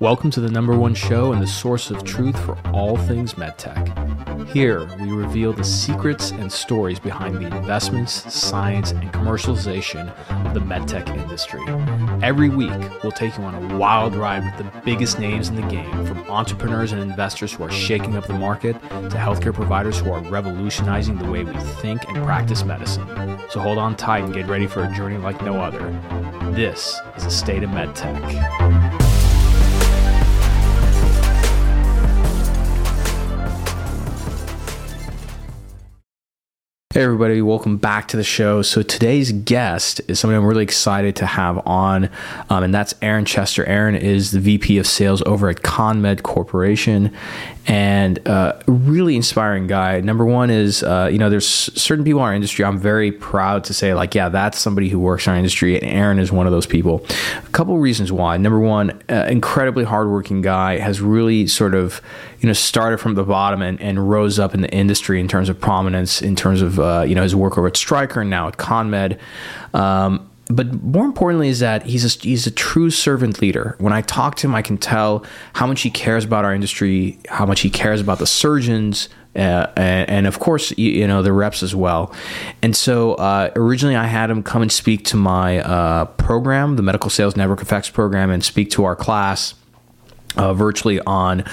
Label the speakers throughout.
Speaker 1: Welcome to the number one show and the source of truth for all things medtech. Here, we reveal the secrets and stories behind the investments, science, and commercialization of the medtech industry. Every week, we'll take you on a wild ride with the biggest names in the game, from entrepreneurs and investors who are shaking up the market to healthcare providers who are revolutionizing the way we think and practice medicine. So hold on tight and get ready for a journey like no other. This is the state of medtech. Hey, everybody, welcome back to the show. So, today's guest is somebody I'm really excited to have on, um, and that's Aaron Chester. Aaron is the VP of Sales over at ConMed Corporation, and uh, really inspiring guy. Number one is, uh, you know, there's certain people in our industry I'm very proud to say, like, yeah, that's somebody who works in our industry, and Aaron is one of those people. A couple reasons why. Number one, uh, incredibly hardworking guy, has really sort of, you know, started from the bottom and, and rose up in the industry in terms of prominence, in terms of, uh, you know, his work over at Stryker and now at ConMed. Um, but more importantly is that he's a, he's a true servant leader. When I talk to him, I can tell how much he cares about our industry, how much he cares about the surgeons, uh, and, and, of course, you, you, know the reps as well. And so uh, originally, I had him come and speak to my uh, program, the Medical Sales Network Effects program, and speak to our class virtually on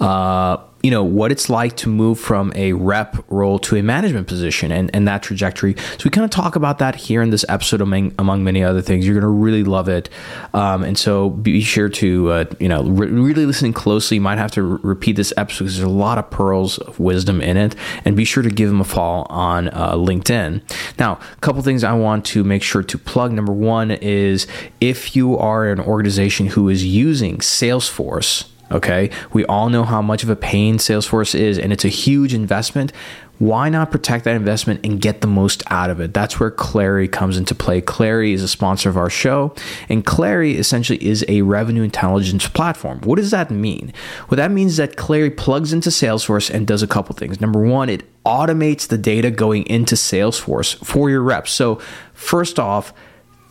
Speaker 1: uh, you know what it's like to move from a rep role to a management position and, and that trajectory. So we kind of talk about that here in this episode among, among many other things. You're going to really love it. Um, and so be sure to uh, you know re- really listen closely. You might have to re- repeat this episode because there's a lot of pearls of wisdom in it. And be sure to give him a follow on uh, linkedin. Now a couple things i want to make sure to plug. Number one is if you are an organization who is using salesforce Okay. We all know how much of a pain Salesforce is, and it's a huge investment. Why not protect that investment and get the most out of it? That's where Clari comes into play. Clari is a sponsor of our show, and Clari essentially is a revenue intelligence platform. What does that mean? What that means that Clari plugs into Salesforce and does a couple things. Number one, it automates the data going into Salesforce for your reps. So, first off,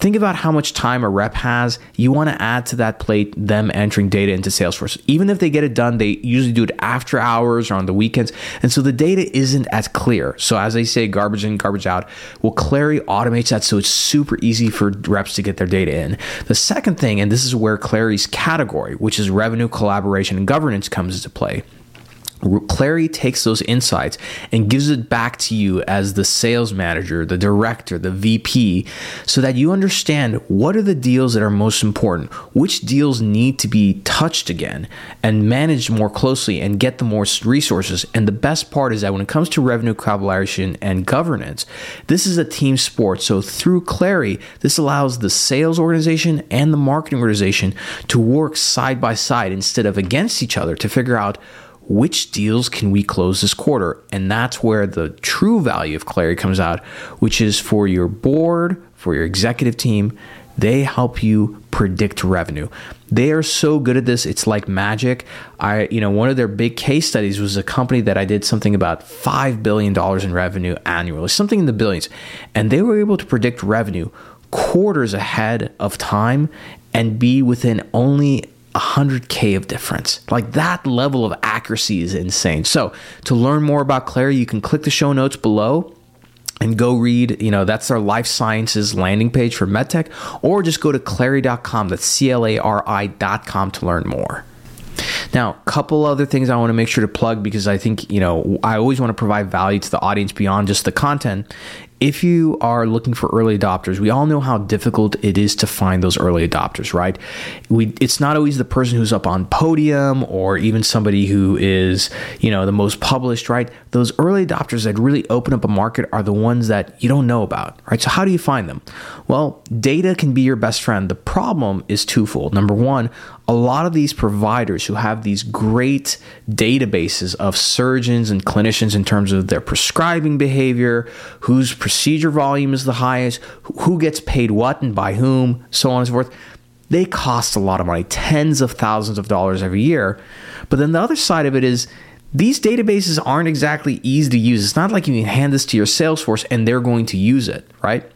Speaker 1: Think about how much time a rep has. You want to add to that plate them entering data into Salesforce. Even if they get it done, they usually do it after hours or on the weekends. And so the data isn't as clear. So as they say, garbage in, garbage out. Well, Clari automates that so it's super easy for reps to get their data in. The second thing, and this is where Clari's category, which is revenue collaboration and governance, comes into play Clari takes those insights and gives it back to you as the sales manager, the director, the VP, so that you understand what are the deals that are most important, which deals need to be touched again and managed more closely and get the most resources. And the best part is that when it comes to revenue collaboration and governance, this is a team sport. So through Clari, this allows the sales organization and the marketing organization to work side by side instead of against each other to figure out which deals can we close this quarter? And that's where the true value of Clari comes out, which is for your board, for your executive team. They help you predict revenue. They are so good at this. It's like magic. I, you know, one of their big case studies was a company that I did something about $5 billion in revenue annually, something in the billions. And they were able to predict revenue quarters ahead of time and be within only 100K of difference. Like that level of accuracy is insane. So, to learn more about Clari, you can click the show notes below and go read, you know, that's our life sciences landing page for MedTech, or just go to clari.com, that's C L A R I.com to learn more. Now, a couple other things I want to make sure to plug because I think, you know, I always want to provide value to the audience beyond just the content if you are looking for early adopters, we all know how difficult it is to find those early adopters, right? We it's not always the person who's up on podium or even somebody who is, you know, the most published, right? Those early adopters that really open up a market are the ones that you don't know about, right? So how do you find them? Well, data can be your best friend. The problem is twofold. Number 1, a lot of these providers who have these great databases of surgeons and clinicians in terms of their prescribing behavior, whose procedure volume is the highest, who gets paid what and by whom, so on and so forth, they cost a lot of money, tens of thousands of dollars every year. But then the other side of it is these databases aren't exactly easy to use. It's not like you can hand this to your Salesforce and they're going to use it, right?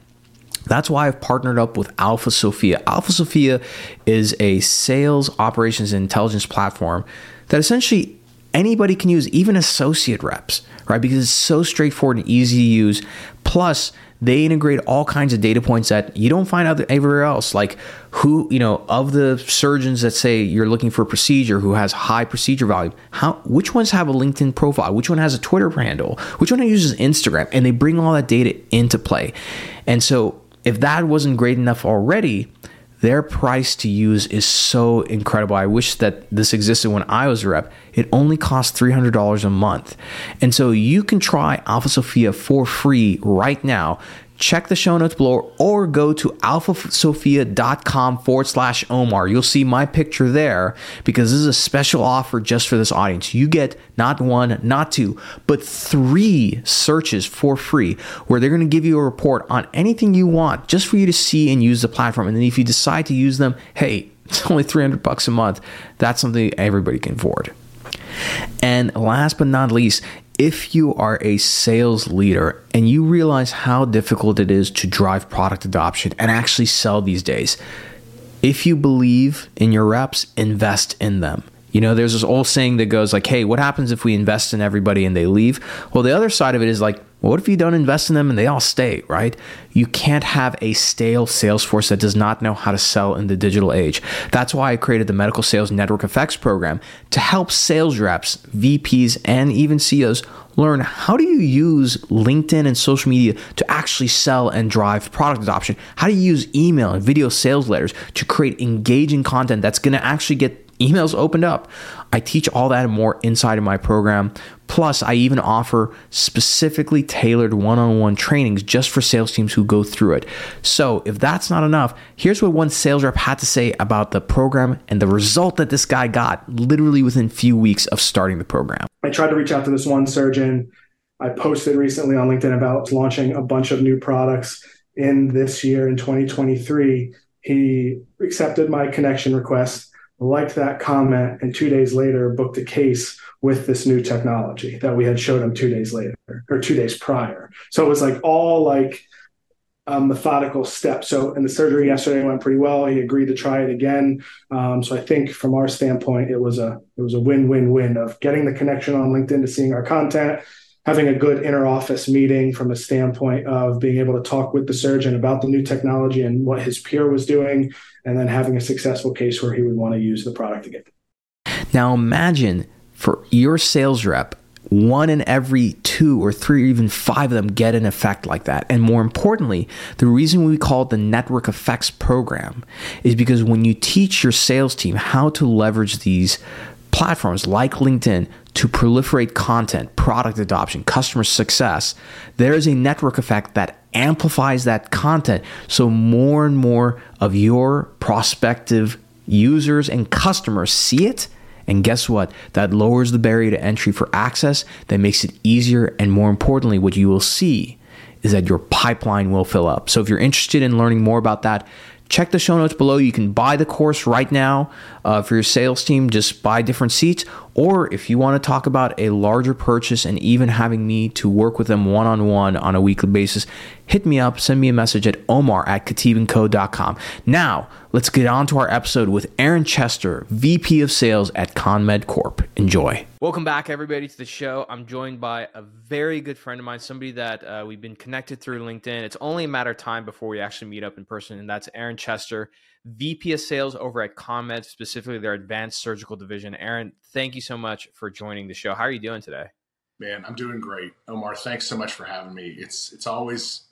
Speaker 1: That's why I've partnered up with Alpha Sophia. Alpha Sophia is a sales operations intelligence platform that essentially anybody can use, even associate reps, right? Because it's so straightforward and easy to use. Plus, they integrate all kinds of data points that you don't find out everywhere else. Like who you know of the surgeons that say you're looking for a procedure who has high procedure volume how which ones have a linkedin profile? Which one has a twitter handle? Which one uses instagram? And they bring all that data into play. And so if that wasn't great enough already their price to use is so incredible. I wish that this existed when I was a rep. It only costs $300 a month. And so you can try Alpha Sophia for free right now check the show notes below or go to alphasophia.com forward slash Omar. You'll see my picture there because this is a special offer just for this audience. You get not one, not two, but three searches for free where they're going to give you a report on anything you want just for you to see and use the platform. And then if you decide to use them, hey, it's only 300 bucks a month. That's something everybody can afford. And last but not least, if you are a sales leader and you realize how difficult it is to drive product adoption and actually sell these days, if you believe in your reps, invest in them. You know, there's this old saying that goes like, hey, what happens if we invest in everybody and they leave? Well, the other side of it is like, what if you don't invest in them and they all stay, right? You can't have a stale sales force that does not know how to sell in the digital age. That's why I created the Medical Sales Network Effects program to help sales reps, VPs, and even CEOs learn how do you use LinkedIn and social media to actually sell and drive product adoption? How do you use email and video sales letters to create engaging content that's going to actually get emails opened up. I teach all that and more inside of my program. Plus, I even offer specifically tailored one on one trainings just for sales teams who go through it. So, if that's not enough, here's what one sales rep had to say about the program and the result that this guy got literally within a few weeks of starting the program.
Speaker 2: I tried to reach out to this one surgeon. I posted recently on LinkedIn about launching a bunch of new products in this year in 2023. He accepted my connection request liked that comment, and two days later booked a case with this new technology that we had showed him two days later or two days prior. So it was like all like a methodical step. So, and the surgery yesterday went pretty well. He agreed to try it again. Um, so I think from our standpoint, it was a it was a win win win of getting the connection on LinkedIn to seeing our content, having a good inner office meeting from a standpoint of being able to talk with the surgeon about the new technology and what his peer was doing, and then having a successful case where he would want to use the product again.
Speaker 1: Now imagine for your sales rep, one in every two or three or even five of them get an effect like that. And more importantly, the reason we call it the network effects program is because when you teach your sales team how to leverage these platforms like LinkedIn to proliferate content, product adoption, customer success, there is a network effect that amplifies that content. So more and more of your prospective users and customers see it. And guess what? That lowers the barrier to entry for access, that makes it easier. And more importantly, what you will see is that your pipeline will fill up. So if you're interested in learning more about that, check the show notes below. You can buy the course right now uh, for your sales team, just buy different seats. Or if you want to talk about a larger purchase and even having me to work with them one on one on a weekly basis, hit me up, send me a message at omar at khateebandco.com. Now, let's get on to our episode with Aaron Chester, VP of Sales at ConMed Corp. Enjoy. Welcome back, everybody, to the show. I'm joined by a very good friend of mine, somebody that uh, we've been connected through LinkedIn. It's only a matter of time before we actually meet up in person, and that's Aaron Chester, VP of Sales over at ConMed, specifically their advanced surgical division. Aaron, thank you so much for joining the show. How are you doing today?
Speaker 3: Man, I'm doing great. Omar, thanks so much for having me. It's it's always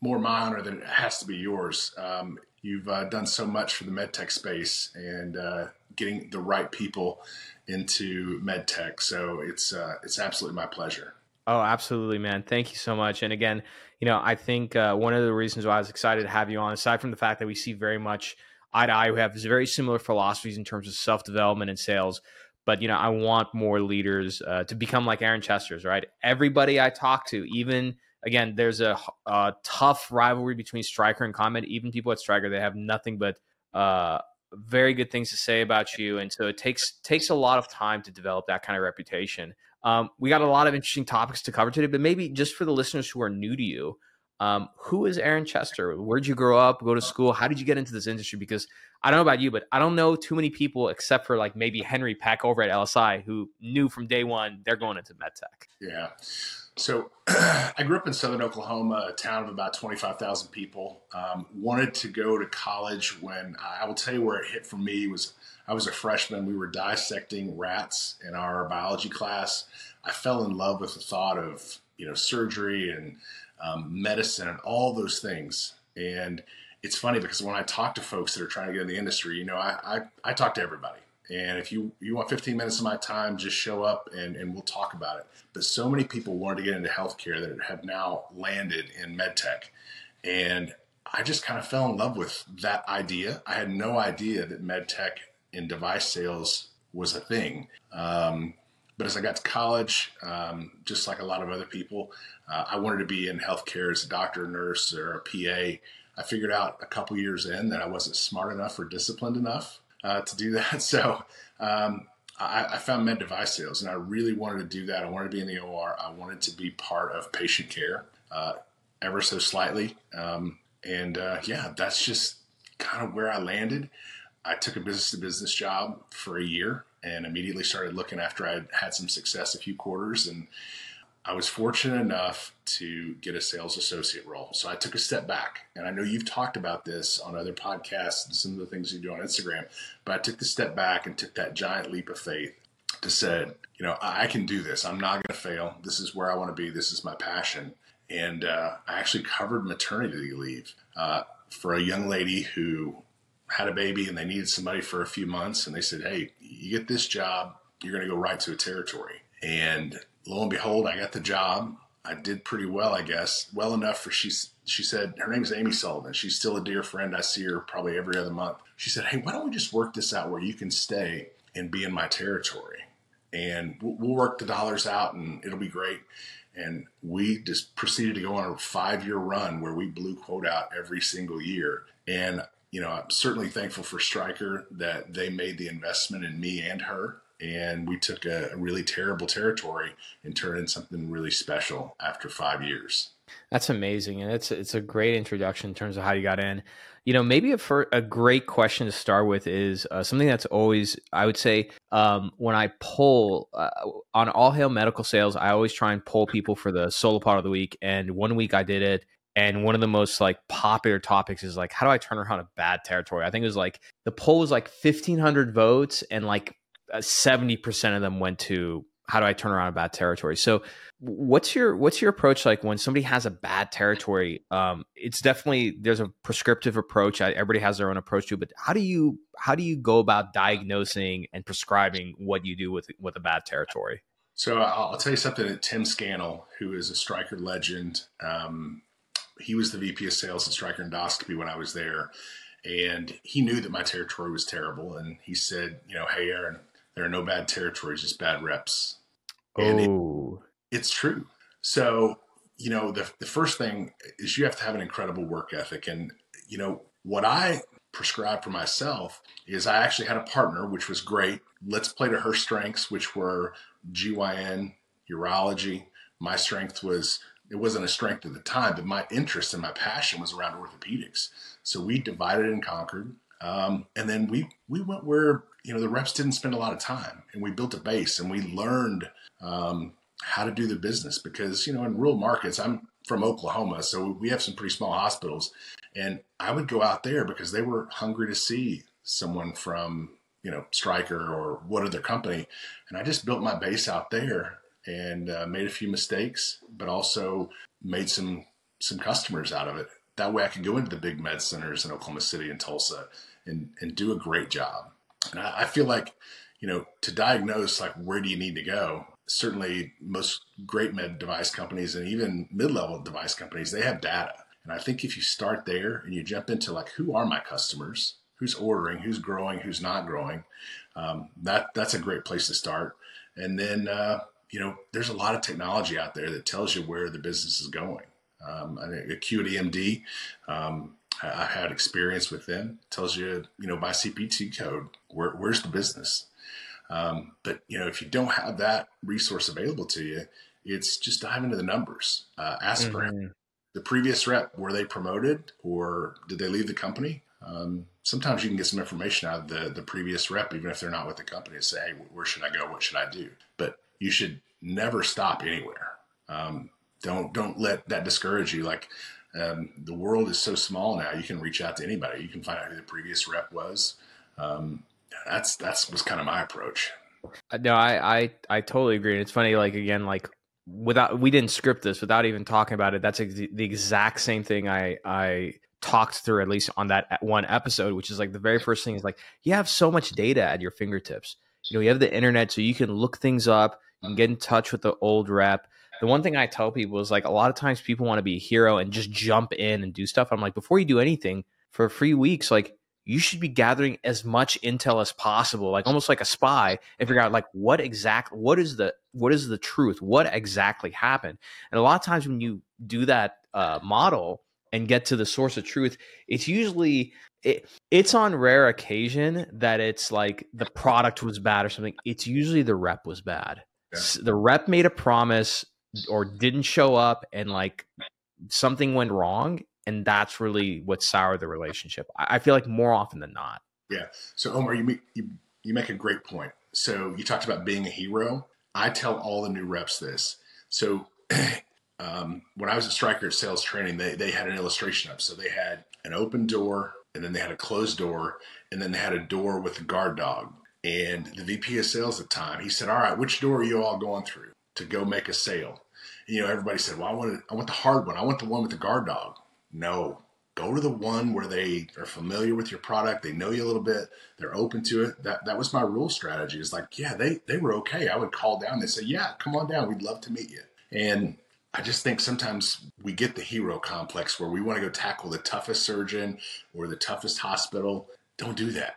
Speaker 3: more my honor than it has to be yours. Um, you've uh, done so much for the medtech space and uh, getting the right people into medtech. So it's uh, it's absolutely my pleasure.
Speaker 1: Oh, absolutely, man. Thank you so much. And again, you know, I think uh, one of the reasons why I was excited to have you on, aside from the fact that we see very much eye to eye, we have very similar philosophies in terms of self development and sales. But you know, I want more leaders uh, to become like Aaron Chester's. Right? Everybody I talk to, even again, there's a, a, tough rivalry between Stryker and ConMed. Even people at Stryker, they have nothing but uh, very good things to say about you, and so it takes takes a lot of time to develop that kind of reputation. Um, we got a lot of interesting topics to cover today, but maybe just for the listeners who are new to you, um, who is Aaron Chester? Where'd you grow up, go to school? How did you get into this industry? Because I don't know about you, but I don't know too many people except for like maybe Henry Peck over at LSI who knew from day one they're going into medtech.
Speaker 3: Yeah. So I grew up in southern Oklahoma, a town of about 25,000 people. Um, wanted to go to college when I will tell you where it hit for me was I was a freshman. We were dissecting rats in our biology class. I fell in love with the thought of, you know, surgery and um, medicine and all those things. And it's funny because when I talk to folks that are trying to get in the industry, you know, I, I, I talk to everybody. And if you, you want 15 minutes of my time, just show up and, and we'll talk about it. But so many people wanted to get into healthcare that have now landed in medtech. And I just kind of fell in love with that idea. I had no idea that medtech in device sales was a thing. Um, but as I got to college, um, just like a lot of other people, uh, I wanted to be in healthcare as a doctor, nurse, or a PA. I figured out a couple years in that I wasn't smart enough or disciplined enough uh, to do that. So um, I, I, found med device sales, and I really wanted to do that. I wanted to be in the OR. I wanted to be part of patient care, uh, ever so slightly. Um, and uh, yeah, that's just kind of where I landed. I took a business to business job for a year and immediately started looking after I had some success a few quarters and I was fortunate enough to get a sales associate role. So I took a step back. And I know you've talked about this on other podcasts and some of the things you do on Instagram, but I took the step back and took that giant leap of faith to said, you know, I can do this. I'm not going to fail. This is where I want to be. This is my passion. And uh, I actually covered maternity leave uh, for a young lady who had a baby and they needed somebody for a few months. And they said, hey, you get this job, you're going to go right to a territory. And lo and behold, I got the job. I did pretty well, I guess, well enough for she's. She said her name's Amy Sullivan. She's still a dear friend. I see her probably every other month. She said, "Hey, why don't we just work this out where you can stay and be in my territory, and we'll work the dollars out, and it'll be great." And we just proceeded to go on a five year run where we blew quote out every single year. And, you know, I'm certainly thankful for Stryker that they made the investment in me and her and we took a, really terrible territory and turned into something really special after five years.
Speaker 1: That's amazing, and it's it's a great introduction in terms of how you got in. You know, maybe a a great question to start with is uh, something that's always I would say um, when I pull uh, on all hail medical sales, I always try and pull people for the solo part of the week. And one week I did it, and one of the most like popular topics is like how do I turn around a bad territory? I think it was like the poll was like fifteen hundred votes, and like seventy percent of them went to how do I turn around a bad territory. So, what's your what's your approach like when somebody has a bad territory? Um, it's definitely there's a prescriptive approach. Everybody has their own approach to, it, but how do you how do you go about diagnosing and prescribing what you do with with a bad territory?
Speaker 3: So I'll tell you something Tim Scannell, who is a Stryker legend, um, he was the VP of sales at Stryker Endoscopy when I was there. And he knew that my territory was terrible. And he said, you know, hey, Aaron, there are no bad territories, just bad reps. And oh. It, it's true. So, you know, the, the first thing is you have to have an incredible work ethic. And, you know, what I prescribed for myself is I actually had a partner, which was great. Let's play to her strengths, which were GYN, urology. My strength was, it wasn't a strength at the time, but my interest and my passion was around orthopedics. So we divided and conquered. Um, and then we we went where you know the reps didn't spend a lot of time, and we built a base and we learned um, how to do the business because you know in rural markets, I'm from Oklahoma, so we have some pretty small hospitals, and I would go out there because they were hungry to see someone from you know Stryker or what other company, and I just built my base out there and uh, made a few mistakes, but also made some some customers out of it. That way, I could go into the big med centers in Oklahoma City and Tulsa and and do a great job. And I, I feel like you know to diagnose like where do you need to go. Certainly, most great med device companies and even mid-level device companies they have data. And I think if you start there and you jump into like who are my customers, who's ordering, who's growing, who's not growing, um, that that's a great place to start. And then uh, you know there's a lot of technology out there that tells you where the business is going. Um, Acuity MD, um, I had experience with them. Tells you, you know, by CPT code, where, where's the business? Um, but you know, if you don't have that resource available to you, it's just dive into the numbers. Uh, ask mm-hmm. for the previous rep. Were they promoted or did they leave the company? Um, sometimes you can get some information out of the the previous rep, even if they're not with the company, and say, "Hey, where should I go? What should I do?" But you should never stop anywhere. Um, don't don't let that discourage you. Like um, the world is so small now, you can reach out to anybody. You can find out who the previous rep was. Um, that's that's was kind of my approach.
Speaker 1: Uh, no, I, I I totally agree. And it's funny, like again, like without we didn't script this without even talking about it. That's ex- the exact same thing I I talked through at least on that one episode, which is like the very first thing is like you have so much data at your fingertips. You know, you have the internet, so you can look things up. You can get in touch with the old rep. The one thing I tell people is like a lot of times people want to be a hero and just jump in and do stuff. I'm like, before you do anything for free weeks, like you should be gathering as much intel as possible, like almost like a spy, and figure out like what exactly what is the what is the truth, what exactly happened. And a lot of times when you do that uh, model and get to the source of truth, it's usually it, it's on rare occasion that it's like the product was bad or something. It's usually the rep was bad. Yeah. The rep made a promise or didn't show up, and like something went wrong, and that's really what soured the relationship. I, feel like more often than not.
Speaker 3: Yeah. So Omar, you make, you you make a great point. So you talked about being a hero. I tell all the new reps this. So um, when I was a Stryker at sales training, they they had an illustration up. So they had an open door, and then they had a closed door, and then they had a door with a guard dog. And the VP of sales at the time, he said, "All right, which door are you all going through to go make a sale?" You know, everybody said, "Well, I want I want the hard one. I want the one with the guard dog." No, go to the one where they are familiar with your product, they know you a little bit, they're open to it. That that was my rule strategy. Is like, yeah, they they were okay. I would call down. They say, yeah, come on down. We'd love to meet you. And I just think sometimes we get the hero complex where we want to go tackle the toughest surgeon or the toughest hospital. Don't do that.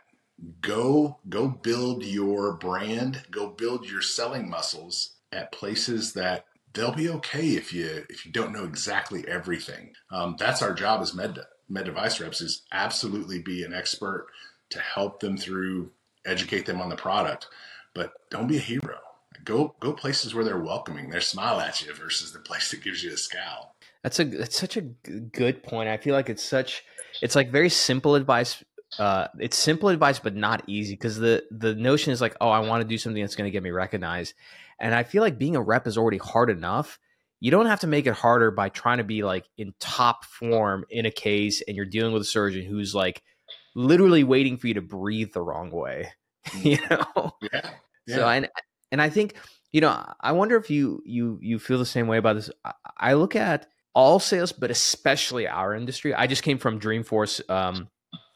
Speaker 3: Go go build your brand, go build your selling muscles at places that they'll be okay if you if you don't know exactly everything. Um, that's our job as med med device reps is absolutely be an expert to help them through, educate them on the product, but don't be a hero. Go go places where they're welcoming, they smile at you versus the place that gives you a scowl.
Speaker 1: That's a that's such a good point. I feel like it's such it's like very simple advice. Uh, it's simple advice, but not easy because the the notion is like, oh, I want to do something that's going to get me recognized, and I feel like being a rep is already hard enough. You don't have to make it harder by trying to be like in top form in a case and you're dealing with a surgeon who's like literally waiting for you to breathe the wrong way. you know? Yeah. yeah. So and and I think, you know, I wonder if you you you feel the same way about this. I look at all sales, but especially our industry. I just came from Dreamforce um,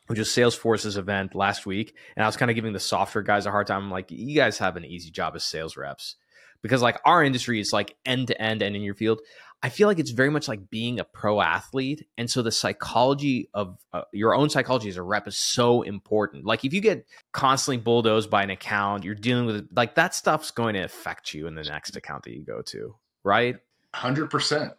Speaker 1: which was Salesforce's event last week, and I was kind of giving the software guys a hard time. I'm like, you guys have an easy job as sales reps because like our industry is like end to end and in your field i feel like it's very much like being a pro athlete and so the psychology of uh, your own psychology as a rep is so important. Like if you get constantly bulldozed by an account you're dealing with like that stuff's going to affect you in the next account that you go to right?
Speaker 3: 100%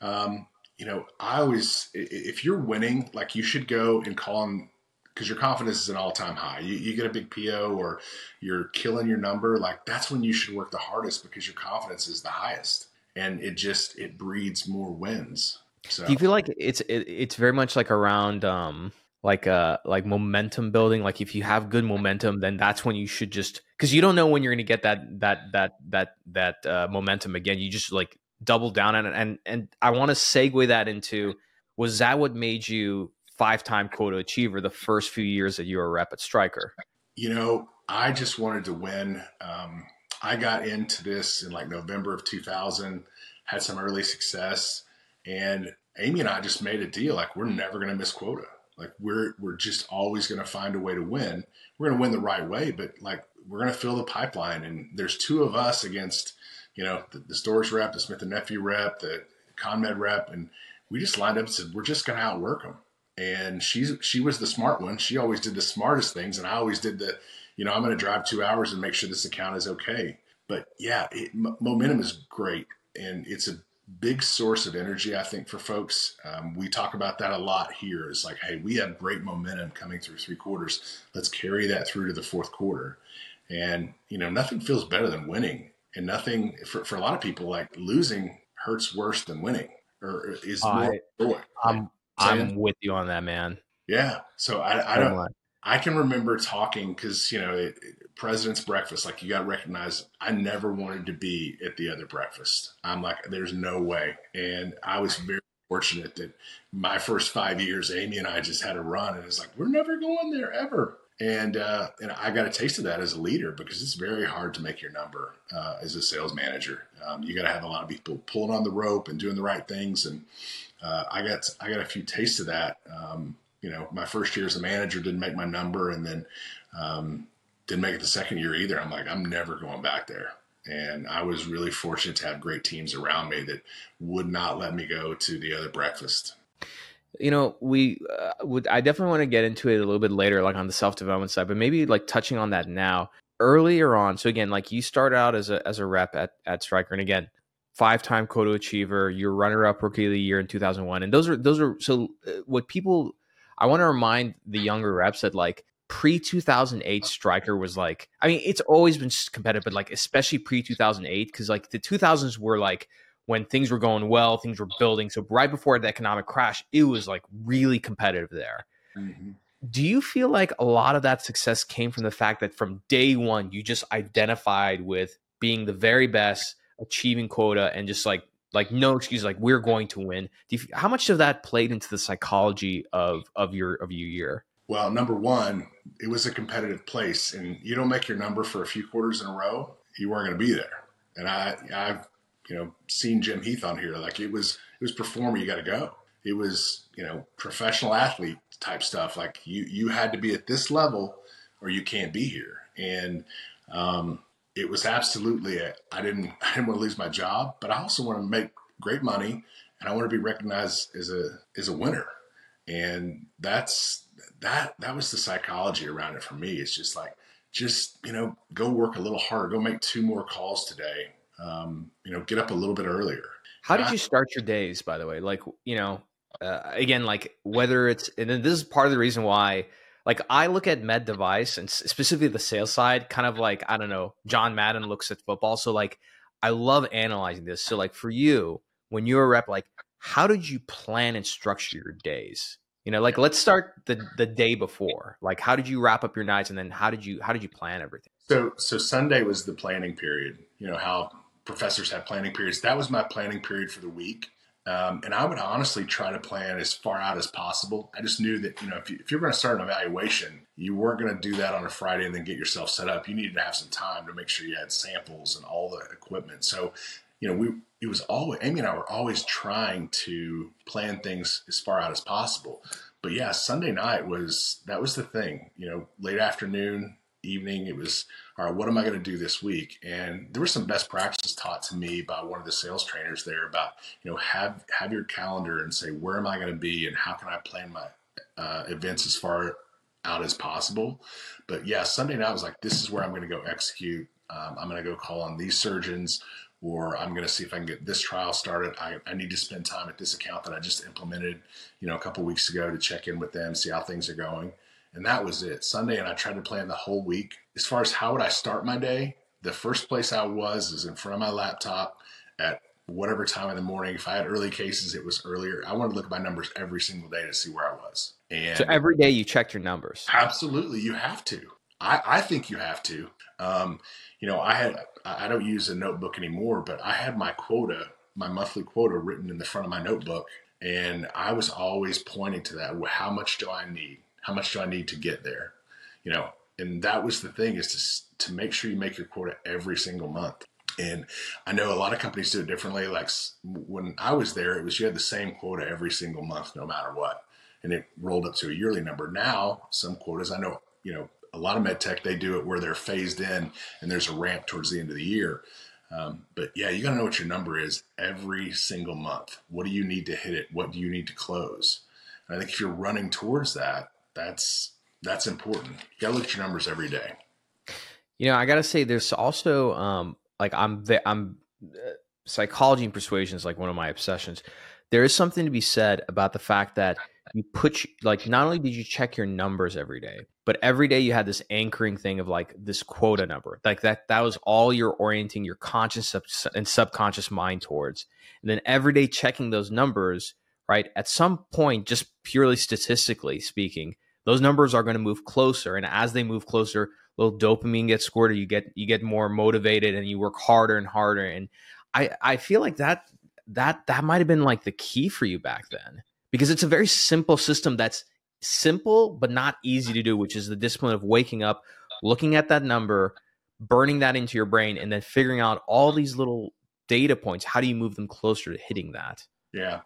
Speaker 3: um, you know i always if you're winning like you should go and call on because your confidence is an all-time high. You, you get a big PO or you're killing your number, like that's when you should work the hardest because your confidence is the highest, and it just it breeds more wins. So.
Speaker 1: Do you feel like it's it, it's very much like around um like uh like momentum building? Like if you have good momentum, then that's when you should just because you don't know when you're going to get that that that that that uh, momentum again. You just like double down on it, and and I want to segue that into was that what made you five time quota achiever the first few years that you were a rep at Stryker?
Speaker 3: You know, I just wanted to win. Um, I got into this in like November of 2000, had some early success, and Amy and I just made a deal like we're never going to miss quota. Like we're we're just always going to find a way to win. We're going to win the right way, but like we're going to fill the pipeline. And there's two of us against, you know, the, the rep, the Smith and Nephew rep, the ConMed rep, and we just lined up and said we're just going to outwork them and she's she was the smart one. She always did the smartest things, and I always did the, you know, I'm going to drive two hours and make sure this account is okay. But yeah, it, m- momentum is great, and it's a big source of energy. I think for folks, um, we talk about that a lot here. It's like, hey, we have great momentum coming through three quarters. Let's carry that through to the fourth quarter. And, you know, nothing feels better than winning. And nothing, for, for a lot of people, like losing hurts worse than winning or is more
Speaker 1: joy. I'm, I'm with you on that, man.
Speaker 3: Yeah. So I, I don't, I can remember talking because, you know, it, president's breakfast, like you got to recognize I never wanted to be at the other breakfast. I'm like, there's no way. And I was very fortunate that my first five years, Amy and I just had a run and it's like, we're never going there ever. And, uh, and I got a taste of that as a leader because it's very hard to make your number uh, as a sales manager. Um, you got to have a lot of people pulling on the rope and doing the right things. And uh, I got I got a few tastes of that. Um, you know, my first year as a manager didn't make my number, and then um, didn't make it the second year either. I'm like, I'm never going back there. And I was really fortunate to have great teams around me that would not let me go to the other breakfast.
Speaker 1: You know, we uh, would. I definitely want to get into it a little bit later, like on the self development side, but maybe like touching on that now earlier on. So again, like you start out as a as a rep at at Stryker, and again, five time Koto achiever. You're runner up rookie of the year in 2001, and those are those are so. Uh, what people, I want to remind the younger reps that like pre 2008 Stryker was like, I mean, it's always been competitive, but like especially pre 2008 because like the 2000s were like when things were going well, things were building. So right before the economic crash, it was like really competitive there. Mm-hmm. Do you feel like a lot of that success came from the fact that from day one you just identified with being the very best, achieving quota, and just like like no excuse, like we're going to win? You, how much of that played into the psychology of of your of your year?
Speaker 3: Well, number one, it was a competitive place, and you don't make your number for a few quarters in a row, you weren't going to be there. And I, I've, you know, seen Jim Heath on here. Like it was, it was performer. You got to go. It was, you know, professional athlete type stuff. Like you, you had to be at this level, or you can't be here. And um, it was absolutely. I didn't, I didn't want to lose my job, but I also want to make great money, and I want to be recognized as a as a winner. And that's that that was the psychology around it for me. It's just like, just you know, go work a little harder, go make two more calls today. Um, you know, get up a little bit earlier.
Speaker 1: How did you start your days, by the way? Like, you know, uh, again, like whether it's and then this is part of the reason why. Like I look at med device and specifically the sales side, kind of like I don't know, John Madden looks at football. So like I love analyzing this. So like for you, when you're a rep, like how did you plan and structure your days? You know, like let's start the the day before. Like how did you wrap up your nights and then how did you how did you plan everything?
Speaker 3: So so Sunday was the planning period. You know, how professors have planning periods. That was my planning period for the week. Um, and I would honestly try to plan as far out as possible. I just knew that, you know, if, you, if you're going to start an evaluation, you weren't going to do that on a Friday and then get yourself set up. You needed to have some time to make sure you had samples and all the equipment. So, you know, we, it was always Amy and I were always trying to plan things as far out as possible. But yeah, Sunday night was that was the thing. You know, late afternoon, evening, it was all right. What am I going to do this week? And there were some best practices taught to me by one of the sales trainers there about you know have have your calendar and say where am I going to be and how can I plan my uh, events as far out as possible. But yeah, Sunday night was like this is where I'm going to go execute. Um, I'm going to go call on these surgeons or I'm going to see if I can get this trial started. I, I need to spend time at this account that I just implemented, you know, a couple weeks ago to check in with them, see how things are going. And that was it. Sunday, and I tried to plan the whole week. As far as how would I start my day, the first place I was is in front of my laptop at whatever time in the morning. If I had early cases, it was earlier. I wanted to look at my numbers every single day to see where I was.
Speaker 1: And so every day you checked your numbers.
Speaker 3: Absolutely, you have to. I, I think you have to. Um, you know, I had I don't use a notebook anymore, but I had my quota, my monthly quota written in the front of my notebook, and I was always pointing to that. How much do I need? How much do I need to get there? You know, and that was the thing is to to make sure you make your quota every single month. And I know a lot of companies do it differently. Like when I was there, it was you had the same quota every single month, no matter what, and it rolled up to a yearly number. Now, some quotas I know, you know, a lot of med tech they do it where they're phased in and there's a ramp towards the end of the year. Um, but yeah, you got to know what your number is every single month. What do you need to hit it? What do you need to close? And I think if you're running towards that, that's that's important. You got to look at your numbers every day.
Speaker 1: You know, I got to say, there's also um, like I'm the, I'm uh, psychology and persuasion is like one of my obsessions there is something to be said about the fact that you put like not only did you check your numbers every day but every day you had this anchoring thing of like this quota number like that that was all you're orienting your conscious and subconscious mind towards and then every day checking those numbers right at some point just purely statistically speaking those numbers are going to move closer and as they move closer little dopamine gets squirted you get you get more motivated and you work harder and harder and i i feel like that that that might have been like the key for you back then because it's a very simple system that's simple but not easy to do, which is the discipline of waking up, looking at that number, burning that into your brain, and then figuring out all these little data points. How do you move them closer to hitting that?
Speaker 3: Yeah.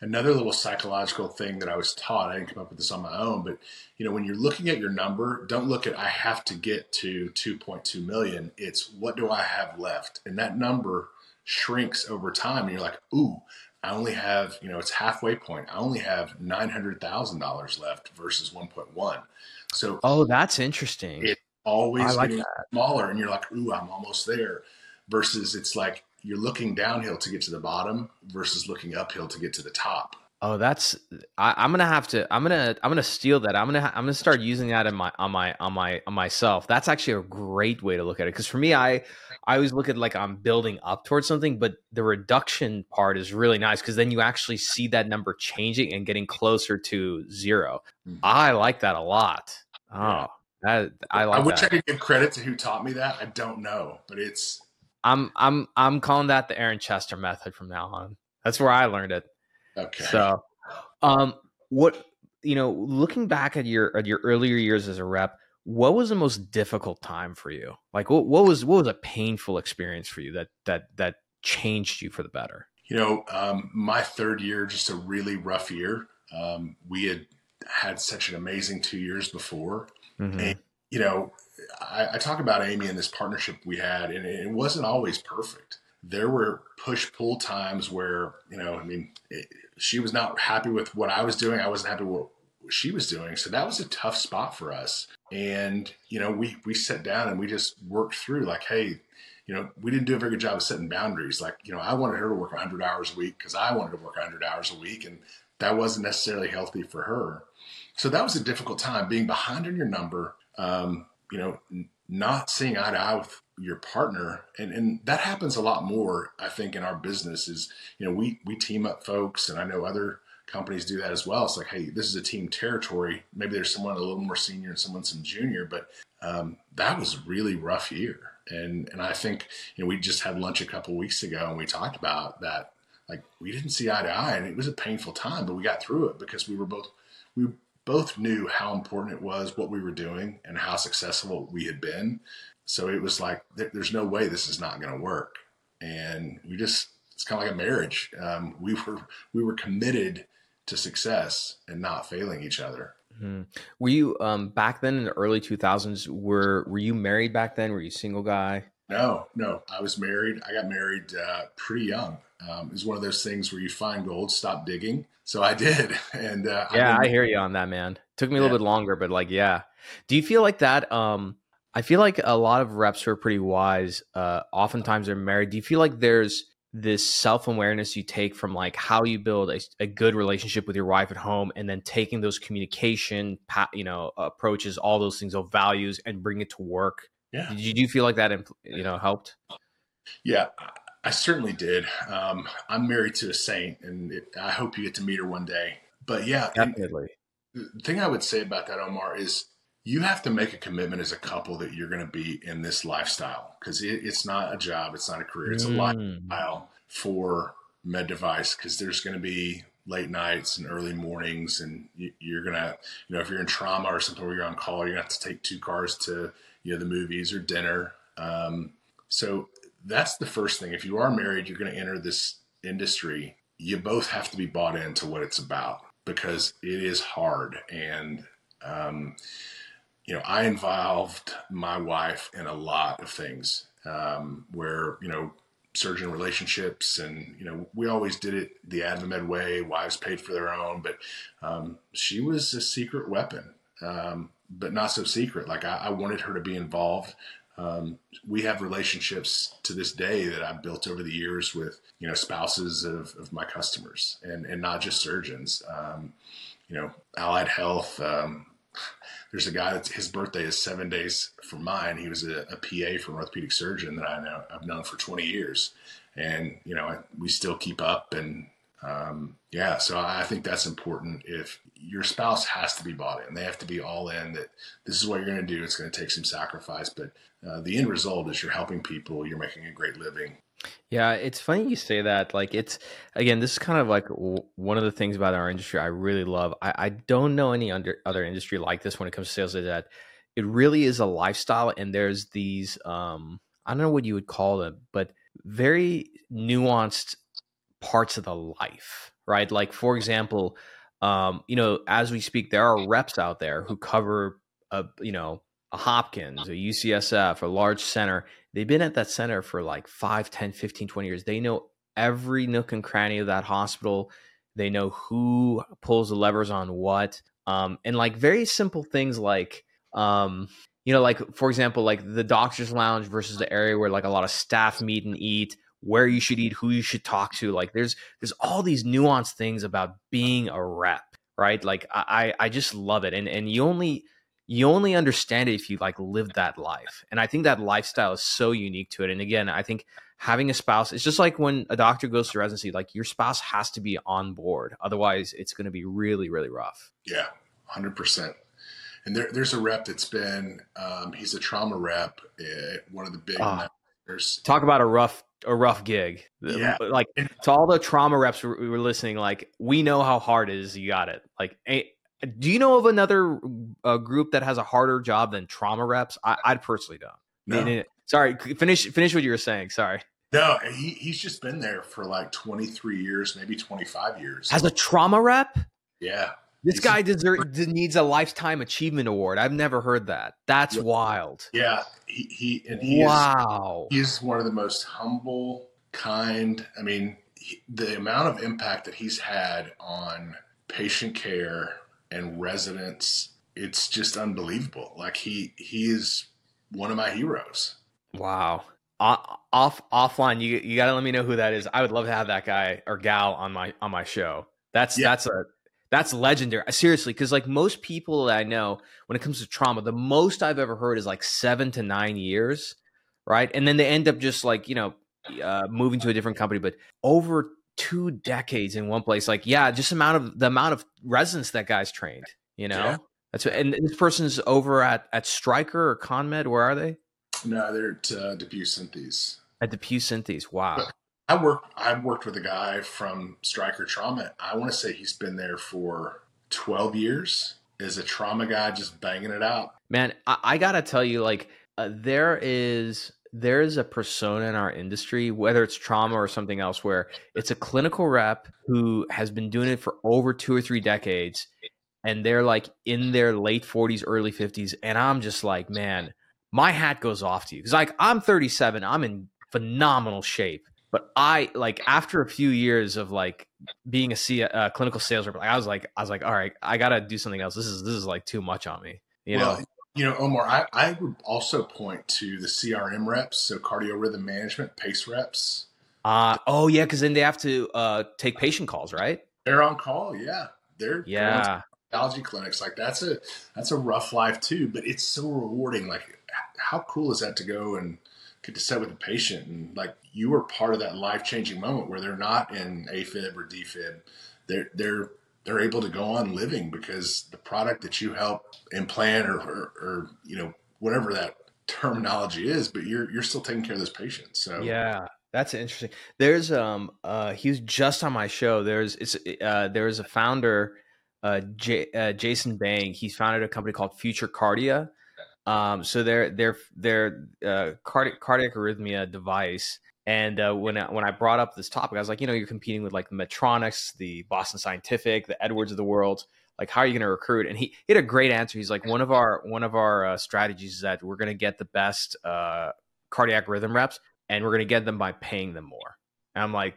Speaker 3: Another little psychological thing that I was taught, I didn't come up with this on my own, but you know, when you're looking at your number, don't look at I have to get to 2.2 million. It's what do I have left? And that number shrinks over time and you're like, "Ooh, I only have, you know, it's halfway point. I only have $900,000 left versus 1.1. So,
Speaker 1: oh, that's interesting.
Speaker 3: It always like that. smaller and you're like, ooh, I'm almost there. Versus it's like you're looking downhill to get to the bottom versus looking uphill to get to the top.
Speaker 1: Oh, that's I, am gonna have to. I'm gonna I'm gonna steal that. I'm gonna I'm gonna start using that in my on my on my on myself. That's actually a great way to look at it because for me, I I always look at like I'm building up towards something, but the reduction part is really nice because then you actually see that number changing and getting closer to 0 mm-hmm. I like that a lot. Oh, that I like. I
Speaker 3: wish
Speaker 1: that.
Speaker 3: I could give credit to who taught me that. I don't know, but it's.
Speaker 1: I'm I'm I'm calling that the Aaron Chester method from now on. That's where I learned it.
Speaker 3: Okay.
Speaker 1: So, um, what you know, looking back at your at your earlier years as a rep, what was the most difficult time for you? Like, what, what was what was a painful experience for you that that that changed you for the better?
Speaker 3: You know, um, my third year, just a really rough year. Um, we had had such an amazing two years before, mm-hmm. and you know, I, I talk about Amy and this partnership we had, and it wasn't always perfect. There were push pull times where you know i mean it, she was not happy with what i was doing i wasn't happy with what she was doing so that was a tough spot for us. And you know we we sat down and we just worked through like hey you know we didn't do a very good job of setting boundaries. Like you know i wanted her to work 100 hours a week because i wanted to work 100 hours a week and that wasn't necessarily healthy for her. So that was a difficult time. Being behind on your number um, you know not seeing eye to eye with your partner and and that happens a lot more i think in our business is you know we we team up folks and i know other companies do that as well. It's like hey this is a team territory. Maybe there's someone a little more senior and someone some junior but um, that was a really rough year. And and i think you know we just had lunch a couple weeks ago and we talked about that like we didn't see eye to eye and it was a painful time but we got through it because we were both we both knew how important it was what we were doing and how successful we had been. So it was like, there's no way this is not going to work. And we just, it's kind of like a marriage. Um, we were, we were committed to success and not failing each other.
Speaker 1: Mm-hmm. Were you, um, back then in the early 2000s, were, were you married back then? Were you single guy?
Speaker 3: No, no, I was married. I got married uh, pretty young. Um, it was one of those things where you find gold, stop digging. So I did, and uh,
Speaker 1: yeah, I, I hear you on that, man. Took me a little bit longer, but like, yeah. Do you feel like that? Um, I feel like a lot of reps who are pretty wise. Uh, oftentimes they're married. Do you feel like there's this self awareness you take from like how you build a, a, good relationship with your wife at home, and then taking those communication, you know, approaches, all those things, of values, and bring it to work?
Speaker 3: Yeah.
Speaker 1: Did you, do you feel like that, you know, helped?
Speaker 3: Yeah, I certainly did. Um, I'm married to a saint, and it, I hope you get to meet her one day. But yeah,
Speaker 1: definitely.
Speaker 3: The thing I would say about that, Omar, is you have to make a commitment as a couple that you're going to be in this lifestyle because it, it's not a job, it's not a career, it's a mm. lifestyle for Med Device because there's going to be late nights and early mornings, and you, are gonna, you know, if you're in trauma or something where you're on call, you're gonna have to take two cars to, you know, the movies or dinner. Um, so that's the first thing. If you are married, you're going to enter this industry. You both have to be bought into what it's about because it is hard. And, um, you know, I involved my wife in a lot of things um, where, you know, surgeon relationships and, you know, we always did it the AdvaMed way. Wives paid for their own, but um, she was a secret weapon, um, but not so secret. Like I, I wanted her to be involved Um, we have relationships to this day that I've built over the years with you know spouses of, of my customers and and not just surgeons. Um, you know, Allied Health. Um, there's a guy that his birthday is seven days from mine. He was a, a PA for an orthopedic surgeon that I know I've known for 20 years, and you know I, we still keep up and um, yeah. So I think that's important. If your spouse has to be bought in, they have to be all in. That this is what you're going to do. It's going to take some sacrifice, but uh, the end result is you're helping people. You're making a great living.
Speaker 1: Yeah, it's funny you say that. Like, it's again, this is kind of like w- one of the things about our industry I really love. I, I don't know any under, other industry like this when it comes to sales. Is that it really is a lifestyle, and there's these um, I don't know what you would call them, but very nuanced parts of the life, right? Like, for example, um, you know, as we speak, there are reps out there who cover a you know a Hopkins, a UCSF, a large center. They've been at that center for like 5, 10, 15, 20 years. They know every nook and cranny of that hospital. They know who pulls the levers on what. Um, and like very simple things like, um, you know, like for example, like the doctor's lounge versus the area where like a lot of staff meet and eat, where you should eat, who you should talk to. Like there's there's all these nuanced things about being a rep, right? Like I I just love it. And and you only you only understand it if you like live that life. And I think that lifestyle is so unique to it. And again, I think having a spouse, it's just like when a doctor goes to residency, like your spouse has to be on board. Otherwise, it's going to be really, really rough.
Speaker 3: Yeah, 100%. And there, there's a rep that's been, um, he's a trauma rep at one of the big. Uh,
Speaker 1: talk about a rough a rough gig. Yeah. Like to all the trauma reps we were listening, like we know how hard it is. You got it. Like do you know of another uh, group that has a harder job than trauma reps? I, I personally don't. No. Sorry, finish finish what you were saying. Sorry.
Speaker 3: No, he, he's just been there for like 23 years, maybe 25 years.
Speaker 1: As a trauma rep?
Speaker 3: Yeah.
Speaker 1: This he's guy deserves needs a lifetime achievement award. I've never heard that. That's yeah. wild.
Speaker 3: Yeah, he, he and he
Speaker 1: wow.
Speaker 3: Is, he's one of the most humble, kind. I mean, he, the amount of impact that he's had on patient care and residents. It's just unbelievable. Like he he is one of my heroes.
Speaker 1: Wow. Off offline, you you got to let me know who that is. I would love to have that guy or gal on my on my show. That's yeah. that's a that's legendary. Seriously, because like most people that I know, when it comes to trauma, the most I've ever heard is like seven to nine years, right? And then they end up just like you know uh, moving to a different company. But over two decades in one place. Like, yeah, just amount of the amount of residents that guy's trained. You know, yeah. that's what, and this person's over at at Stryker or ConMed. Where are they?
Speaker 3: No, they're at uh, DePuy Synthes.
Speaker 1: At DePuy Synthes. Wow. But
Speaker 3: I work. I worked with a guy from Stryker Trauma. I want to say he's been there for twelve years. Is a trauma guy just banging it out.
Speaker 1: Man, I, I gotta tell you, like, uh, there is there is a persona in our industry, whether it's trauma or something else, where it's a clinical rep who has been doing it for over two or three decades, and they're like in their late 40s, early 50s. And I'm just like, man, my hat goes off to you. Because, like, I'm 37, I'm in phenomenal shape. But I like after a few years of like being a C, uh, clinical sales rep, like I was like, I was like, all right, I gotta do something else. This is this is like too much on me, you well, know.
Speaker 3: You know, Omar, I, I would also point to the CRM reps, so cardio rhythm management, pace reps.
Speaker 1: Uh, oh, yeah, because then they have to uh, take patient calls, right?
Speaker 3: They're on call, yeah. They're
Speaker 1: yeah.
Speaker 3: Allergy clinics like that's a that's a rough life too, but it's so rewarding. Like, how cool is that to go and get to sit with a patient and like you were part of that life changing moment where they're not in AFib or DFib. They're they're they're able to go on living because the product that you help implant or, or, or, you know whatever that terminology is but you're you're still taking care of this patient so.
Speaker 1: Yeah that's interesting. There's um uh he was just on my show. There's it's uh there's a founder uh, J, uh jason bang. He's founded a company called future cardia um so they're they're they're uh cardiac cardiac arrhythmia device and uh, when I, when I brought up this topic, I was like, you know, you're competing with like Medtronics, the Boston Scientific, the Edwards of the world. Like, how are you going to recruit? And he, he had a great answer. He's like, one of our one of our uh, strategies is that we're going to get the best uh, cardiac rhythm reps, and we're going to get them by paying them more. And I'm like,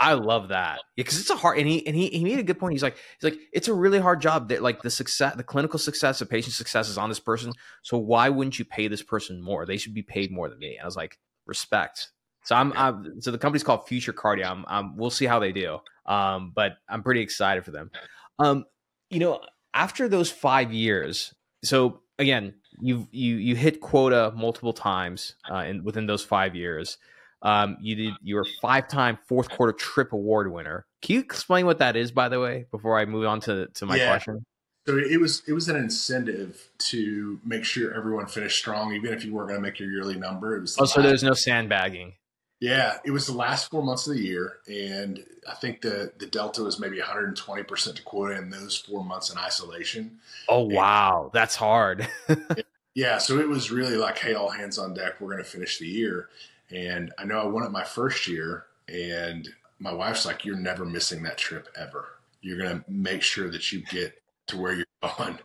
Speaker 1: I love that because it's a hard and he and he, he made a good point. He's like he's like it's a really hard job that like the success the clinical success the patient success is on this person. So why wouldn't you pay this person more? They should be paid more than me. And I was like respect. So I'm, I'm so the company's called Future Cardio. I'm, I'm, we'll see how they do. Um, but I'm pretty excited for them. Um, you know, after those five years, so again, you you you hit quota multiple times uh, in within those five years. Um, you did you were five time fourth quarter trip award winner. Can you explain what that is, by the way, before I move on to to my yeah. question?
Speaker 3: So it was it was an incentive to make sure everyone finished strong, even if you weren't going to make your yearly number. It was
Speaker 1: oh, so there's no sandbagging.
Speaker 3: Yeah, it was the last four months of the year, and I think the the delta was maybe 120 percent to quota in those four months in isolation.
Speaker 1: Oh wow, and, that's hard.
Speaker 3: yeah, so it was really like, hey, all hands on deck. We're going to finish the year, and I know I won it my first year, and my wife's like, "You're never missing that trip ever. You're going to make sure that you get to where you're going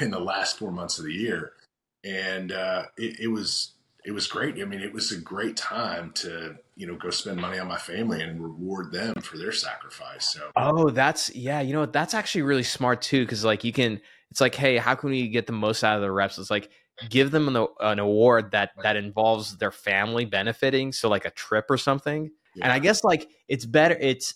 Speaker 3: in the last four months of the year." And uh, it, it was it was great. I mean, it was a great time to you know go spend money on my family and reward them for their sacrifice. So
Speaker 1: oh, that's yeah, you know that's actually really smart too because like you can it's like hey, how can we get the most out of the reps? It's like give them an, an award that that involves their family benefiting so like a trip or something. Yeah. and i guess like it's better it's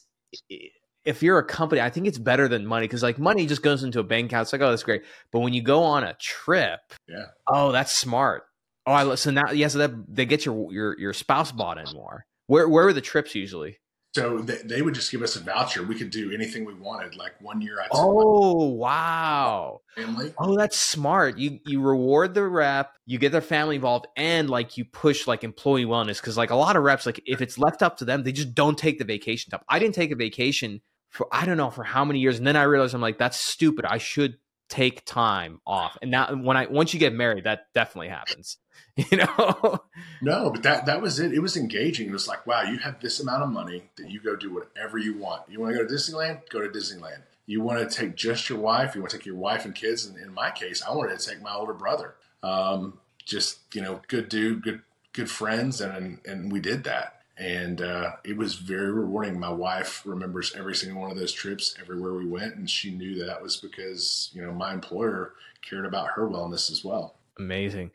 Speaker 1: if you're a company i think it's better than money because like money just goes into a bank account it's like oh that's great. But when you go on a trip
Speaker 3: yeah.
Speaker 1: oh that's smart. Oh i so now yeah so that they get your your your spouse bought in more. Where where are the trips usually
Speaker 3: so they, they would just give us a voucher. We could do anything we wanted. Like one year, I
Speaker 1: oh wow, family. Oh, that's smart. You you reward the rep, you get their family involved, and like you push like employee wellness because like a lot of reps, like if it's left up to them, they just don't take the vacation time. I didn't take a vacation for I don't know for how many years, and then I realized I'm like that's stupid. I should take time off. And now when I once you get married, that definitely happens. You know?
Speaker 3: No, but that that was it. It was engaging. It was like, wow, you have this amount of money that you go do whatever you want. You want to go to Disneyland? Go to Disneyland. You want to take just your wife? You want to take your wife and kids? And in my case, I wanted to take my older brother. Um, just you know, good dude, good good friends, and and we did that and uh, it was very rewarding. My wife remembers every single one of those trips, everywhere we went, and she knew that, was because you know my employer cared about her wellness as well.
Speaker 1: Amazing.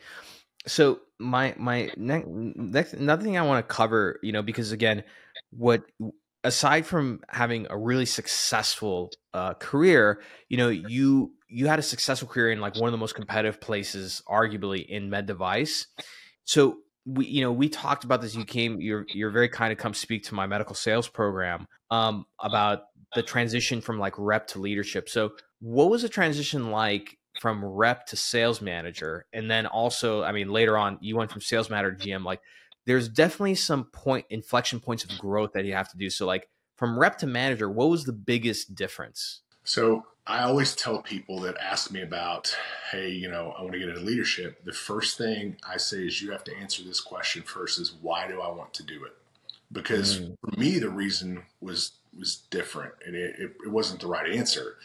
Speaker 1: So my my next, next another thing I want to cover, you know, because again, what aside from having a really successful uh, career, you know, you you had a successful career in like one of the most competitive places, arguably in med device. So we you know we talked about this you came you're you're very kind to come speak to my medical sales program um about the transition from like rep to leadership. So what was the transition like from rep to sales manager? And then also i mean later on you went from sales manager to gm like there's definitely some point inflection points of growth that you have to do. So like from rep to manager what was the biggest difference?
Speaker 3: So I always tell people that ask me about, hey, you know, I want to get into leadership. The first thing I say is you have to answer this question first: is why do I want to do it? Because mm. for me, the reason was was different, and it, it, it wasn't the right answer.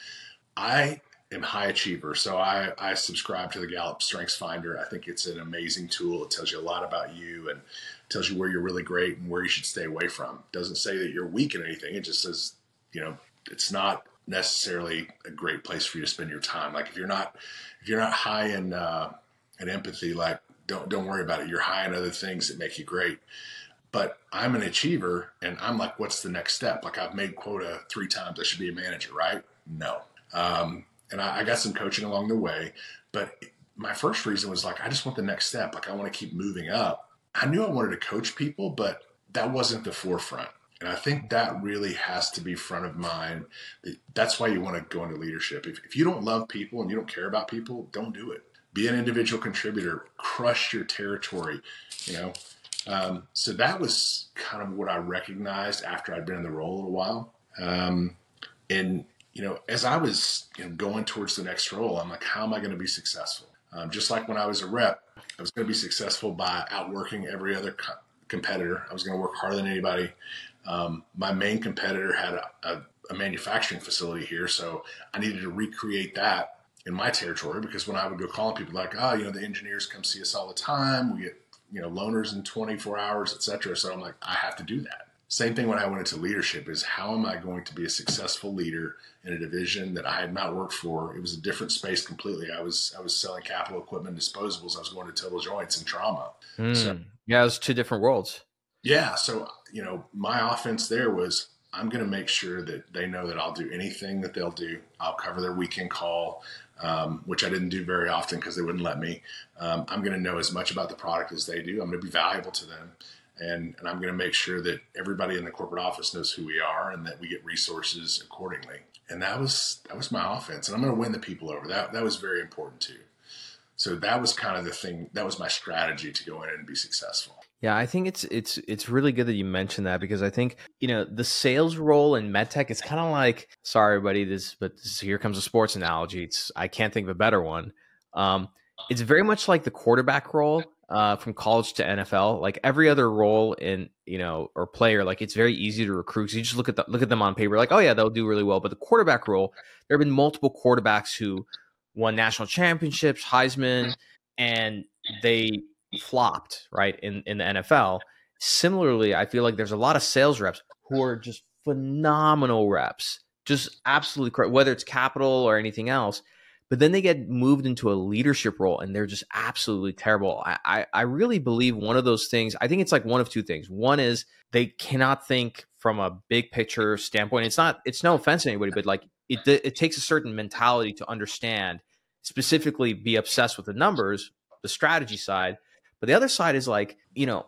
Speaker 3: I am high achiever, so I, I subscribe to the Gallup Strengths Finder. I think it's an amazing tool. It tells you a lot about you and tells you where you're really great and where you should stay away from. It doesn't say that you're weak in anything. It just says, you know, it's not necessarily a great place for you to spend your time. Like if you're not if you're not high in uh, in empathy, like don't don't worry about it. You're high in other things that make you great. But I'm an achiever, and I'm like, what's the next step? Like I've made quota three times. I should be a manager, right? No. Um, and I, I got some coaching along the way, but my first reason was like, I just want the next step. Like I want to keep moving up. I knew I wanted to coach people, but that wasn't the forefront. And I think that really has to be front of mind. That's why you want to go into leadership. If, if you don't love people and you don't care about people, don't do it. Be an individual contributor, crush your territory, you know. Um, so that was kind of what I recognized after I'd been in the role a little while. Um, and, you know, as I was you know, going towards the next role, I'm like, how am I going to be successful? Um, just like when I was a rep, I was going to be successful by outworking every other co- competitor. I was going to work harder than anybody. Um, my main competitor had a, a, a, manufacturing facility here, so I needed to recreate that in my territory because when I would go calling people like, oh, you know, the engineers come see us all the time. We get, you know, loaners in 24 hours, etc. So I'm like, I have to do that. Same thing when I went into leadership is how am I going to be a successful leader in a division that I had not worked for? It was a different space completely. I was I was selling capital equipment, disposables. I was going to total joints and trauma.
Speaker 1: Mm. So, yeah, it was two different worlds.
Speaker 3: Yeah. So, you know, my offense there was I'm going to make sure that they know that I'll do anything that they'll do. I'll cover their weekend call, um, which I didn't do very often because they wouldn't let me. Um, I'm going to know as much about the product as they do. I'm going to be valuable to them. And, and I'm going to make sure that everybody in the corporate office knows who we are and that we get resources accordingly. And that was that was my offense. And I'm going to win the people over. That that was very important too. So that was kind of the thing. That was my strategy to go in and be successful.
Speaker 1: Yeah, I think it's it's it's really good that you mentioned that because I think you know the sales role in medtech is kind of like sorry, everybody, this but this, here comes a sports analogy. It's I can't think of a better one. Um, it's very much like the quarterback role uh, from college to NFL. Like every other role in you know or player, like it's very easy to recruit. So you just look at the, look at them on paper, like oh yeah, they'll do really well. But the quarterback role, there have been multiple quarterbacks who won national championships, Heisman, and they flopped, right, in, in the NFL. Similarly, I feel like there's a lot of sales reps who are just phenomenal reps, just absolutely correct, whether it's capital or anything else. But then they get moved into a leadership role and they're just absolutely terrible. I, I, I really believe one of those things, I think it's like one of two things. One is they cannot think from a big picture standpoint. It's not, it's no offense to anybody, but like it, it takes a certain mentality to understand, specifically be obsessed with the numbers, the strategy side, but the other side is like, you know,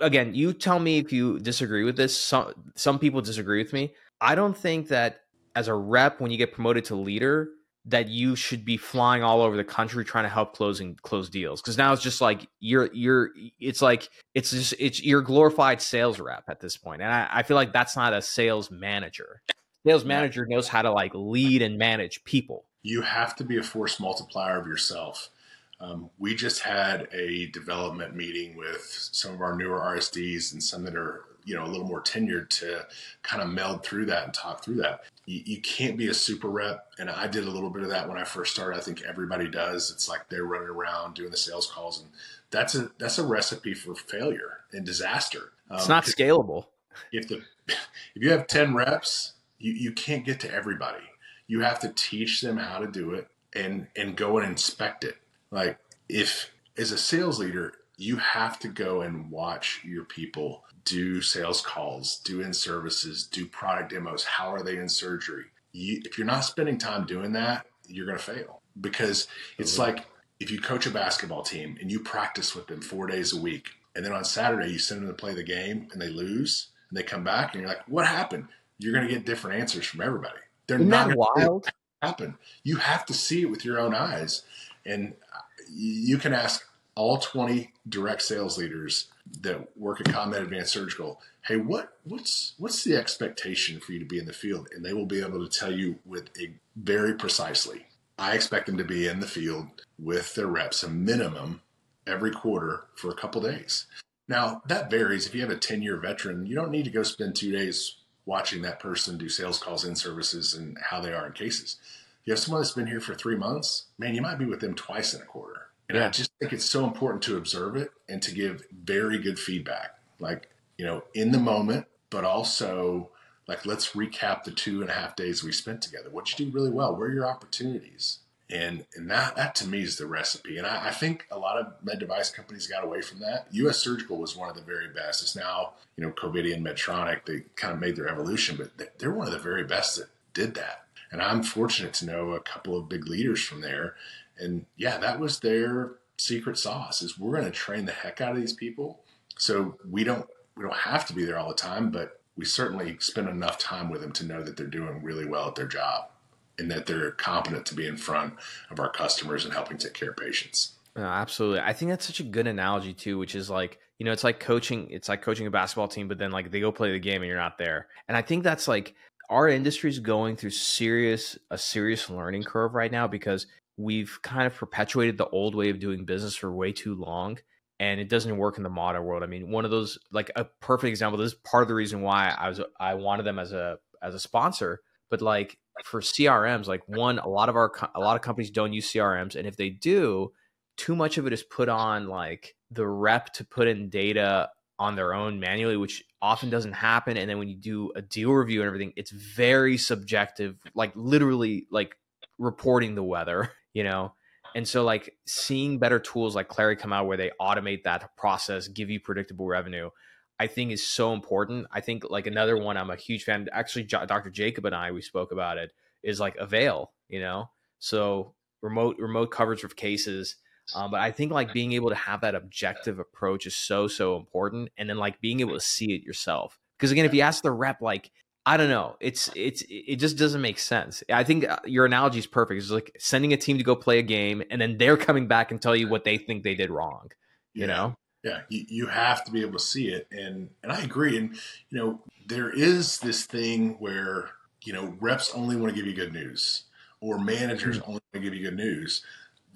Speaker 1: again, you tell me if you disagree with this. Some some people disagree with me. I don't think that as a rep, when you get promoted to leader, that you should be flying all over the country trying to help closing close deals. Because now it's just like you're you're it's like it's just it's you're glorified sales rep at this point. And I, I feel like that's not a sales manager. Sales manager knows how to like lead and manage people.
Speaker 3: You have to be a force multiplier of yourself. Um, we just had a development meeting with some of our newer RSDs and some that are you know a little more tenured to kind of meld through that and talk through that. You, you, can't be a super rep, and I did a little bit of that when I first started. I think everybody does. It's like they're running around doing the sales calls, and that's a that's a recipe for failure and disaster.
Speaker 1: Um, it's not scalable.
Speaker 3: If the if you have ten reps, you, you can't get to everybody. You have to teach them how to do it and and go and inspect it like if as a sales leader, you have to go and watch your people do sales calls, do in services, do product demos. How are they in surgery? You, if you're not spending time doing that, you're going to fail because it's mm-hmm. like if you coach a basketball team and you practice with them four days a week, and then on Saturday you send them to play the game and they lose and they come back and you're like, what happened? You're going to get different answers from everybody.
Speaker 1: They're Isn't not wild.
Speaker 3: Happen. You have to see it with your own eyes. And uh, you can ask all 20 direct sales leaders that work at ConMed Advanced Surgical, hey, what what's what's the expectation for you to be in the field? And they will be able to tell you with a very precisely. I expect them to be in the field with their reps a minimum every quarter for a couple days. Now that varies. If you have a 10 year veteran, you don't need to go spend two days watching that person do sales calls in services and how they are in cases you have someone that's been here for three months, man, you might be with them twice in a quarter. And yeah. I just think it's so important to observe it and to give very good feedback, like, you know, in the moment, but also like, let's recap the two and a half days we spent together. What you do really well? Where are your opportunities? And and that that to me is the recipe. And I, I, think a lot of med device companies got away from that. US Surgical was one of the very best. It's now, you know, Covidien, Medtronic, they kind of made their evolution, but they're one of the very best that did that. And I'm fortunate to know a couple of big leaders from there. And yeah, that was their secret sauce is we're going to train the heck out of these people. So we don't we don't have to be there all the time, but we certainly spend enough time with them to know that they're doing really well at their job and that they're competent to be in front of our customers and helping take care of patients.
Speaker 1: No, absolutely. I think that's such a good analogy too, which is like, you know, it's like coaching, it's like coaching a basketball team, but then like they go play the game and you're not there. And I think that's like our industry is going through serious a serious learning curve right now because we've kind of perpetuated the old way of doing business for way too long and it doesn't work in the modern world. I mean, one of those like a perfect example. This is part of the reason why I was I wanted them as a as a sponsor. But like for CRMs, like one, a lot of our a lot of companies don't use CRMs, and if they do, too much of it is put on like the rep to put in data on their own manually, which often doesn't happen. And then when you do a deal review and everything, it's very subjective, like literally like reporting the weather, you know? And so like seeing better tools like Clari come out where they automate that process, give you predictable revenue, I think is so important. I think like another one I'm a huge fan. Actually, Dr. Jacob and I we spoke about it is like Avail, you know. So remote remote coverage of cases. Um, but I think like being able to have that objective approach is so so important, and then like being able to see it yourself. Because again, if you ask the rep, like I don't know, it's it's it just doesn't make sense. I think uh, your analogy is perfect. It's like sending a team to go play a game, and then they're coming back and tell you what they think they did wrong. You
Speaker 3: yeah.
Speaker 1: know,
Speaker 3: yeah, you, you have to be able to see it, and and I agree. And you know, there is this thing where you know reps only want to give you good news, or managers mm-hmm. only want to give you good news.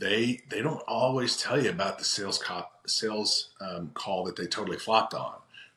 Speaker 3: They they don't always tell you about the sales cop sales um, call that they totally flopped on,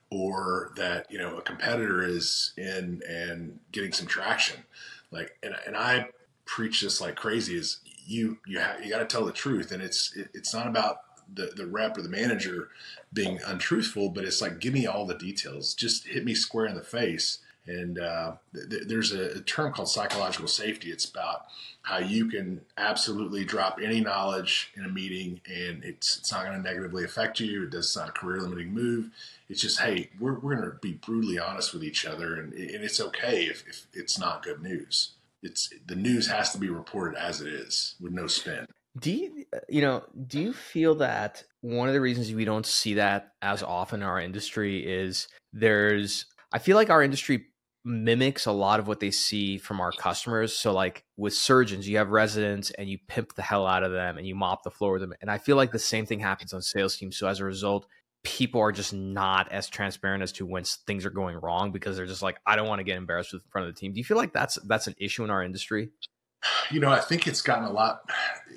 Speaker 3: or that you know a competitor is in and getting some traction. Like, and and I preach this like crazy is you you have you got to tell the truth, and it's it, it's not about the, the rep or the manager being untruthful, but it's like, give me all the details. Just hit me square in the face. And uh, th- there's a, term called psychological safety. It's about how you can absolutely drop any knowledge in a meeting and it's, it's not going to negatively affect you. It does, it's not a career limiting move. It's just, hey, we're, we're going to be brutally honest with each other. And, and it's okay if, if it's not good news. It's the news has to be reported as it is with no spin.
Speaker 1: Do you, you know, do you feel that one of the reasons we don't see that as often in our industry is there's, I feel like our industry mimics a lot of what they see from our customers. So, like with surgeons, you have residents and you pimp the hell out of them and you mop the floor with them. And I feel like the same thing happens on sales teams. So, as a result, people are just not as transparent as to when things are going wrong because they're just like, I don't want to get embarrassed in front of the team. Do you feel like that's that's an issue in our industry?
Speaker 3: You know, I think it's gotten a lot.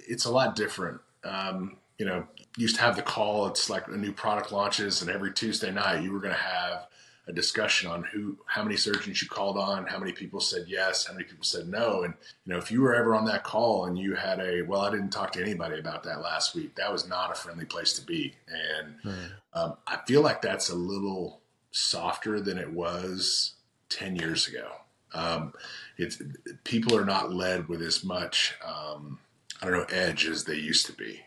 Speaker 3: It's a lot different. Um, you know, used to have the call. It's like a new product launches, and every Tuesday night you were going to have a discussion on who, how many surgeons you called on, how many people said yes, how many people said no, and you know, if you were ever on that call and you had a, well, I didn't talk to anybody about that last week. That was not a friendly place to be, and mm. um, I feel like that's a little softer than it was ten years ago. Um, it's people are not led with as much um, I don't know edge as they used to be.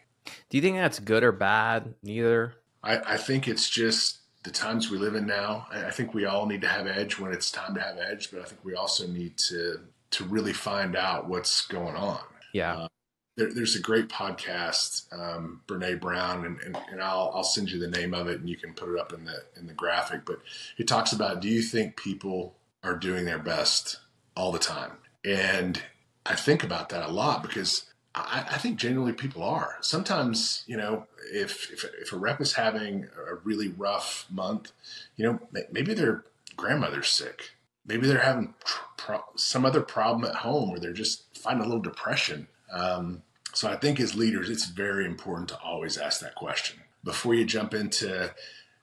Speaker 1: Do you think that's good or bad? Neither.
Speaker 3: I, I think it's just the times we live in now. I, think we all need to have edge when it's time to have edge, but I think we also need to to really find out what's going on.
Speaker 1: Yeah. Uh,
Speaker 3: there, there's a great podcast, um, Brene Brown, and, and, and, I'll, I'll send you the name of it, and you can put it up in the in the graphic. But it talks about: Do you think people are doing their best all the time. And I think about that a lot because I, I, think generally people are. Sometimes, you know, if, if, if a rep is having a really rough month, you know, maybe their grandmother's sick. Maybe they're having pro- some other problem at home or they're just finding a little depression. Um, so I think as leaders, it's very important to always ask that question before you jump into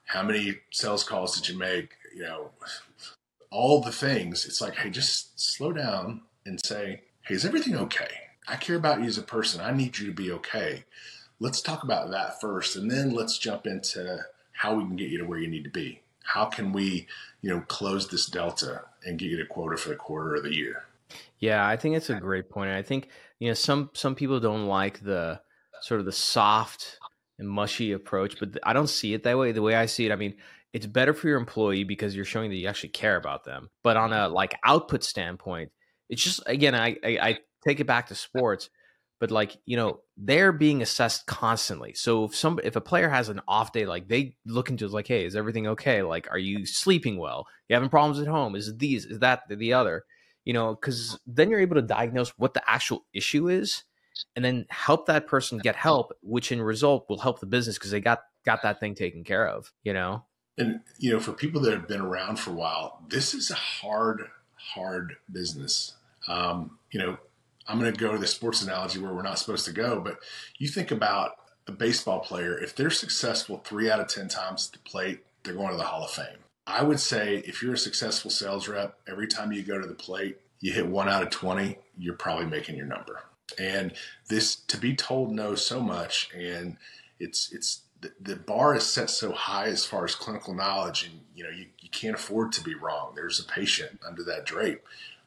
Speaker 3: how many sales calls did you make? You know, all the things, it's like, hey, just slow down and say, hey, is everything okay? I care about you as a person. I need you to be okay. Let's talk about that first, and then let's jump into how we can get you to where you need to be. How can we, you know, close this delta and get you to quota for the quarter or the year?
Speaker 1: Yeah, I think it's a great point. I think you know some some people don't like the sort of the soft and mushy approach, but I don't see it that way. The way I see it, I mean, it's better for your employee because you're showing that you actually care about them. But on a like output standpoint, it's just again, I, I, I take it back to sports, but like you know they're being assessed constantly. So if some if a player has an off day, like they look into like, hey, is everything okay? Like, are you sleeping well? You having problems at home? Is these? Is that the other? You know, because then you're able to diagnose what the actual issue is and then help that person get help which in result will help the business because they got got that thing taken care of you know
Speaker 3: and you know, for people that have been around for a while, this is a hard, hard business. Um, you know, I'm going to go to the sports analogy where we're not supposed to go, but you think about a baseball player. If they're successful three out of ten times at the plate, they're going to the Hall of Fame. I would say if you're a successful sales rep, every time you go to the plate, you hit one out of 20, you're probably making your number. And this to be told no so much and it's it's the, bar is set so high as far as clinical knowledge, and you know you, you can't afford to be wrong. There's a patient under that drape.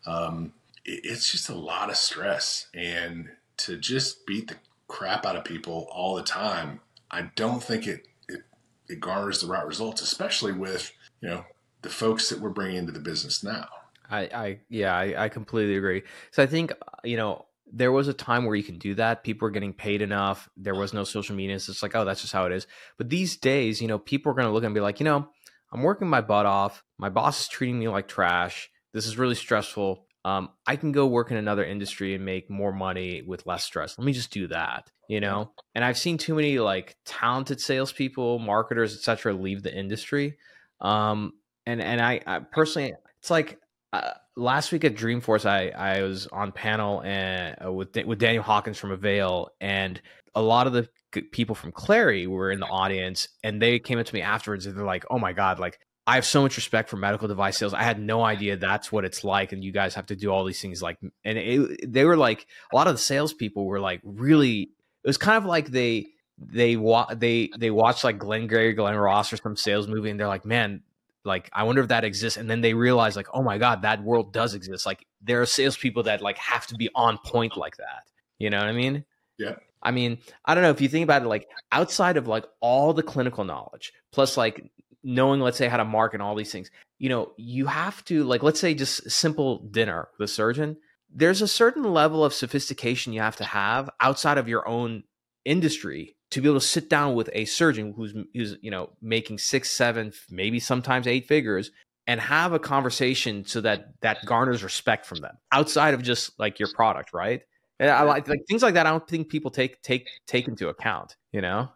Speaker 3: Um, it's just a lot of stress, and to just beat the crap out of people all the time, I don't think it it, it garners the right results, especially with you know the folks that we're bringing into the business now.
Speaker 1: I, I yeah, I, I completely agree. So I think you know there was a time where you can do that. People were getting paid enough. There was no social media. It's just like, oh, that's just how it is. But these days, you know, people are going to look and be like, you know, I'm working my butt off. My boss is treating me like trash. This is really stressful. Um, I can go work in another industry and make more money with less stress. Let me just do that, you know. And I've seen too many like talented salespeople, marketers, etc., leave the industry. Um, and and I, I personally, it's like uh, last week at Dreamforce, I I was on panel and uh, with with Daniel Hawkins from Avail, and a lot of the people from Clari were in the audience, and they came up to me afterwards, and they're like, "Oh my god, like." I have so much respect for medical device sales. I had no idea that's what it's like, and you guys have to do all these things. Like, and it, they were like, a lot of the salespeople were like, really. It was kind of like they they wa- they they watched like Glengarry Glen Ross or some sales movie, and they're like, man, like i wonder if that exists and then they realize like oh my god that world does exist like there are salespeople that like have to be on point like that you know what i mean
Speaker 3: yeah
Speaker 1: i mean i don't know if you think about it like outside of like all the clinical knowledge plus like knowing let's say how to market all these things you know you have to like let's say just simple dinner with a surgeon there's a certain level of sophistication you have to have outside of your own industry to be able to sit down with a surgeon who's who's you know making six, seven, maybe sometimes eight figures, and have a conversation so that that garners respect from them outside of just like your product, right? And I like like things like that. I don't think people take take take into account. You know?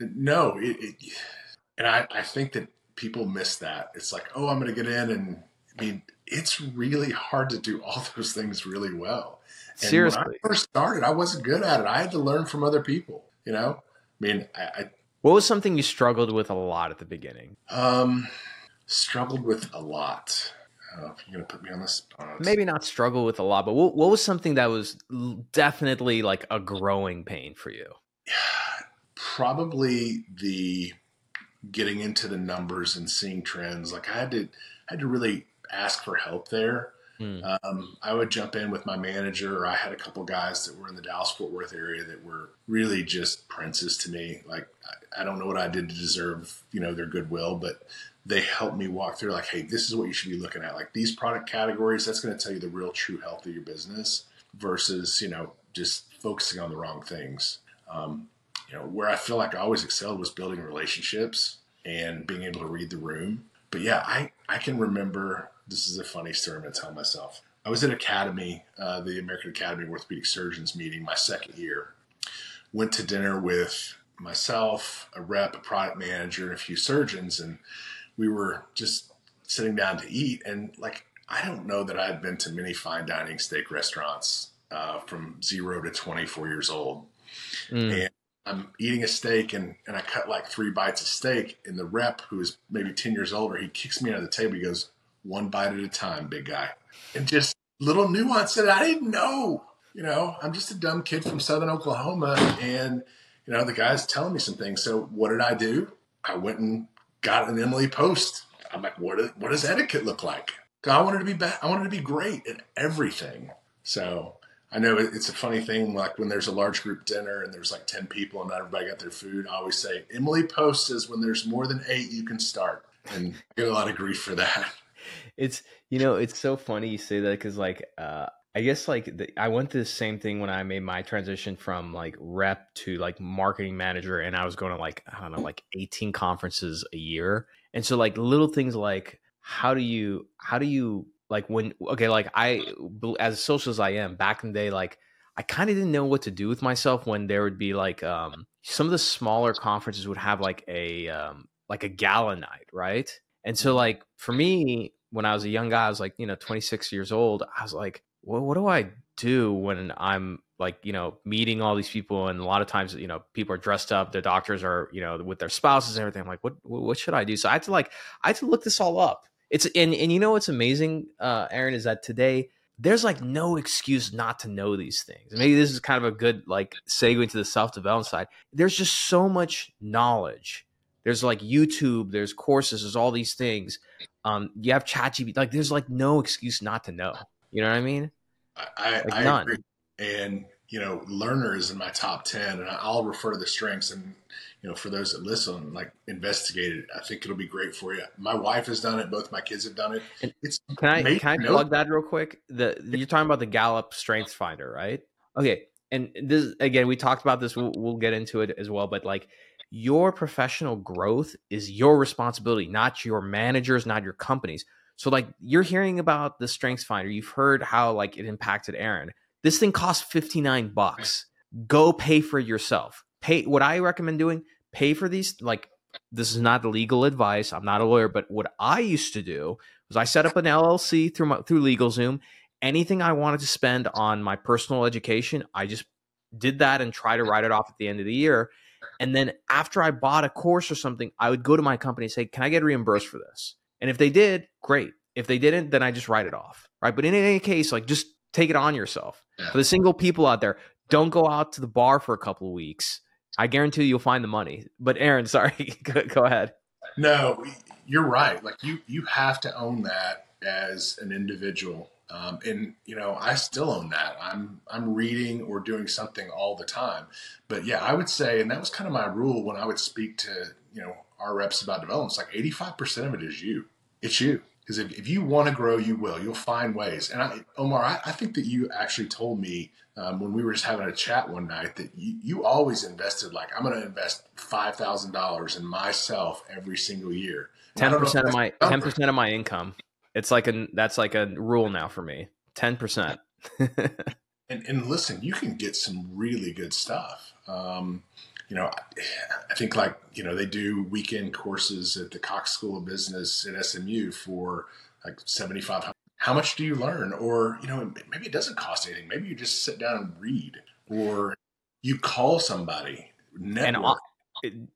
Speaker 3: No, it, it, and I I think that people miss that. It's like, oh, I'm going to get in, and I mean, it's really hard to do all those things really well. And
Speaker 1: Seriously,
Speaker 3: when I first started, I wasn't good at it. I had to learn from other people. You know, I mean, I, I,
Speaker 1: what was something you struggled with a lot at the beginning?
Speaker 3: Um, struggled with a lot. I if you're gonna put me on the spot.
Speaker 1: Maybe not struggle with a lot, but what, what was something that was definitely like a growing pain for you?
Speaker 3: Probably the getting into the numbers and seeing trends. Like I had to, I had to really ask for help there. Mm. Um, I would jump in with my manager, or I had a couple guys that were in the Dallas Fort Worth area that were really just princes to me. Like I, I don't know what I did to deserve, you know, their goodwill, but they helped me walk through. Like, hey, this is what you should be looking at. Like these product categories, that's going to tell you the real true health of your business versus you know just focusing on the wrong things. Um, you know, where I feel like I always excelled was building relationships and being able to read the room. But yeah, I I can remember this is a funny story I'm going to tell myself. I was at Academy, uh, the American Academy of Orthopedic Surgeons meeting my second year. Went to dinner with myself, a rep, a product manager, and a few surgeons, and we were just sitting down to eat. And like, I don't know that I had been to many fine dining steak restaurants uh, from zero to 24 years old. Mm. And I'm eating a steak and, and I cut like three bites of steak. And the rep, who is maybe 10 years older, he kicks me out of the table. He goes, one bite at a time, big guy. And just little nuance that I didn't know. You know, I'm just a dumb kid from Southern Oklahoma, and you know the guy's telling me some things. So what did I do? I went and got an Emily Post. I'm like, what? What does etiquette look like? I wanted to be bad. I wanted to be great at everything. So I know it's a funny thing. Like when there's a large group dinner and there's like ten people and not everybody got their food, I always say Emily Post says when there's more than eight, you can start, and I get a lot of grief for that
Speaker 1: it's you know it's so funny you say that because like uh I guess like the, I went through the same thing when I made my transition from like rep to like marketing manager, and I was going to like I don't know like eighteen conferences a year, and so like little things like how do you how do you like when okay like I as social as I am back in the day like I kind of didn't know what to do with myself when there would be like um some of the smaller conferences would have like a um like a gala night right and so like for me when I was a young guy, I was like, you know, 26 years old. I was like, well, what do I do when I'm like, you know, meeting all these people? And a lot of times, you know, people are dressed up, their doctors are, you know, with their spouses and everything. I'm like, what, what should I do? So I had to like, I had to look this all up. It's, and, and you know, what's amazing, uh, Aaron, is that today there's like no excuse not to know these things. Maybe this is kind of a good like segue to the self development side. There's just so much knowledge. There's like YouTube, there's courses, there's all these things. Um, you have ChatGPT. Like, there's like no excuse not to know. You know what I mean?
Speaker 3: I, like I agree. And you know, learner is in my top ten, and I'll refer to the strengths. And you know, for those that listen, like investigate it. I think it'll be great for you. My wife has done it. Both my kids have done it. It's
Speaker 1: can I can I plug that real quick? The you're talking about the Gallup Strengths Finder, right? Okay, and this again, we talked about this. We'll, we'll get into it as well, but like your professional growth is your responsibility, not your managers, not your companies. So like you're hearing about the Strengths Finder, you've heard how like it impacted Aaron. This thing costs 59 bucks. Go pay for it yourself. Pay what I recommend doing, pay for these like this is not legal advice. I'm not a lawyer, but what I used to do was I set up an LLC through my, through LegalZoom. Anything I wanted to spend on my personal education, I just did that and try to write it off at the end of the year. And then after I bought a course or something, I would go to my company and say, "Can I get reimbursed for this?" And if they did, great. If they didn't, then I just write it off. Right. But in any case, like just take it on yourself. For the single people out there, don't go out to the bar for a couple of weeks. I guarantee you'll find the money. But Aaron, sorry, go ahead.
Speaker 3: No, you're right. Like you, you have to own that as an individual. Um, and you know, I still own that. I'm I'm reading or doing something all the time. But yeah, I would say, and that was kind of my rule when I would speak to you know our reps about development. It's like 85 percent of it is you. It's you. Because if, if you want to grow, you will. You'll find ways. And I, Omar, I, I think that you actually told me um, when we were just having a chat one night that you, you always invested like I'm going to invest five thousand dollars in myself every single year.
Speaker 1: Ten percent of my ten percent of my income. It's like a that's like a rule now for me. Ten percent.
Speaker 3: and and listen, you can get some really good stuff. Um, you know, I think like, you know, they do weekend courses at the Cox School of Business at SMU for like 7500 How much do you learn? Or, you know, maybe it doesn't cost anything. Maybe you just sit down and read or you call somebody. Network.
Speaker 1: And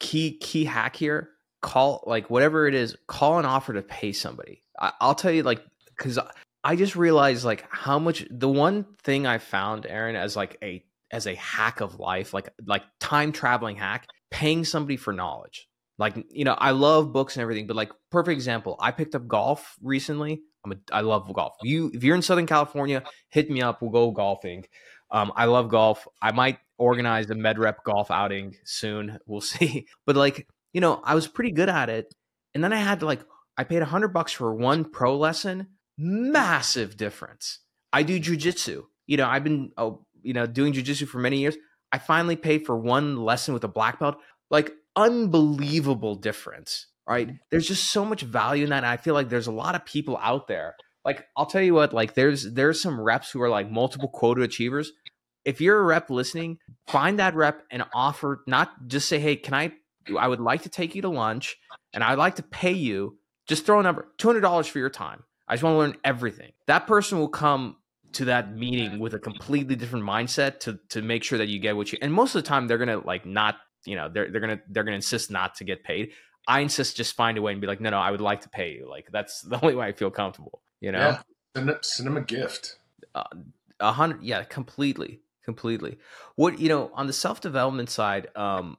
Speaker 1: key, key hack here, call like whatever it is, call an offer to pay somebody. I, I'll tell you like, cause I just realized like how much the one thing I found Aaron as like a as a hack of life, like like time traveling hack, paying somebody for knowledge. Like you know, I love books and everything, but like perfect example, I picked up golf recently. I'm a, I love golf. You if you're in Southern California, hit me up. We'll go golfing. Um, I love golf. I might organize a MedRep golf outing soon. We'll see. But like you know, I was pretty good at it, and then I had to like I paid a hundred bucks for one pro lesson. Massive difference. I do jujitsu. You know, I've been oh, you know, doing jujitsu for many years. I finally paid for one lesson with a black belt. Like unbelievable difference, right? There's just so much value in that. And I feel like there's a lot of people out there. Like I'll tell you what, like there's there's some reps who are like multiple quota achievers. If you're a rep listening, find that rep and offer not just say, "Hey, can I I would like to take you to lunch and I'd like to pay you just throw a number, $200 for your time. I just want to learn everything. That person will come to that meeting with a completely different mindset to to make sure that you get what you and most of the time they're gonna like not you know they're they're gonna they're gonna insist not to get paid i insist just find a way and be like no no i would like to pay you. Like that's the only way i feel comfortable you know? Yeah.
Speaker 3: send, send them a gift.
Speaker 1: Uh, a hundred yeah completely completely. What you know on the self-development side um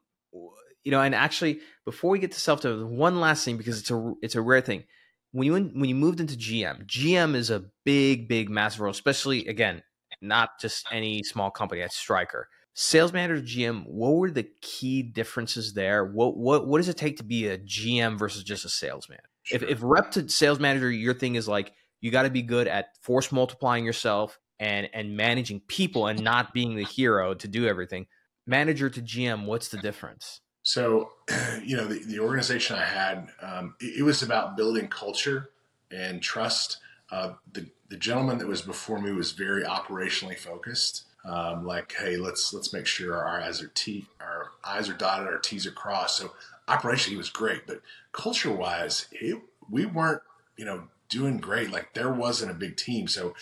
Speaker 1: you know and actually before we get to self-development one last thing because it's a it's a rare thing. When you when you moved into GM, GM is a big, big, massive role, especially again, not just any small company at Stryker. Sales manager GM, what were the key differences there? What what what does it take to be a GM versus just a salesman? Sure. If if rep to sales manager, your thing is like you got to be good at force multiplying yourself and and managing people and not being the hero to do everything. Manager to GM, what's the difference?
Speaker 3: So, you know, the, the organization I had, um, it, it, was about building culture and trust. Uh, the, the gentleman that was before me was very operationally focused. Um, like, hey, let's let's make sure our eyes are t our eyes are dotted, our T's are crossed. So operationally, he was great, but culture wise, it, we weren't, you know, doing great. Like there wasn't a big team. So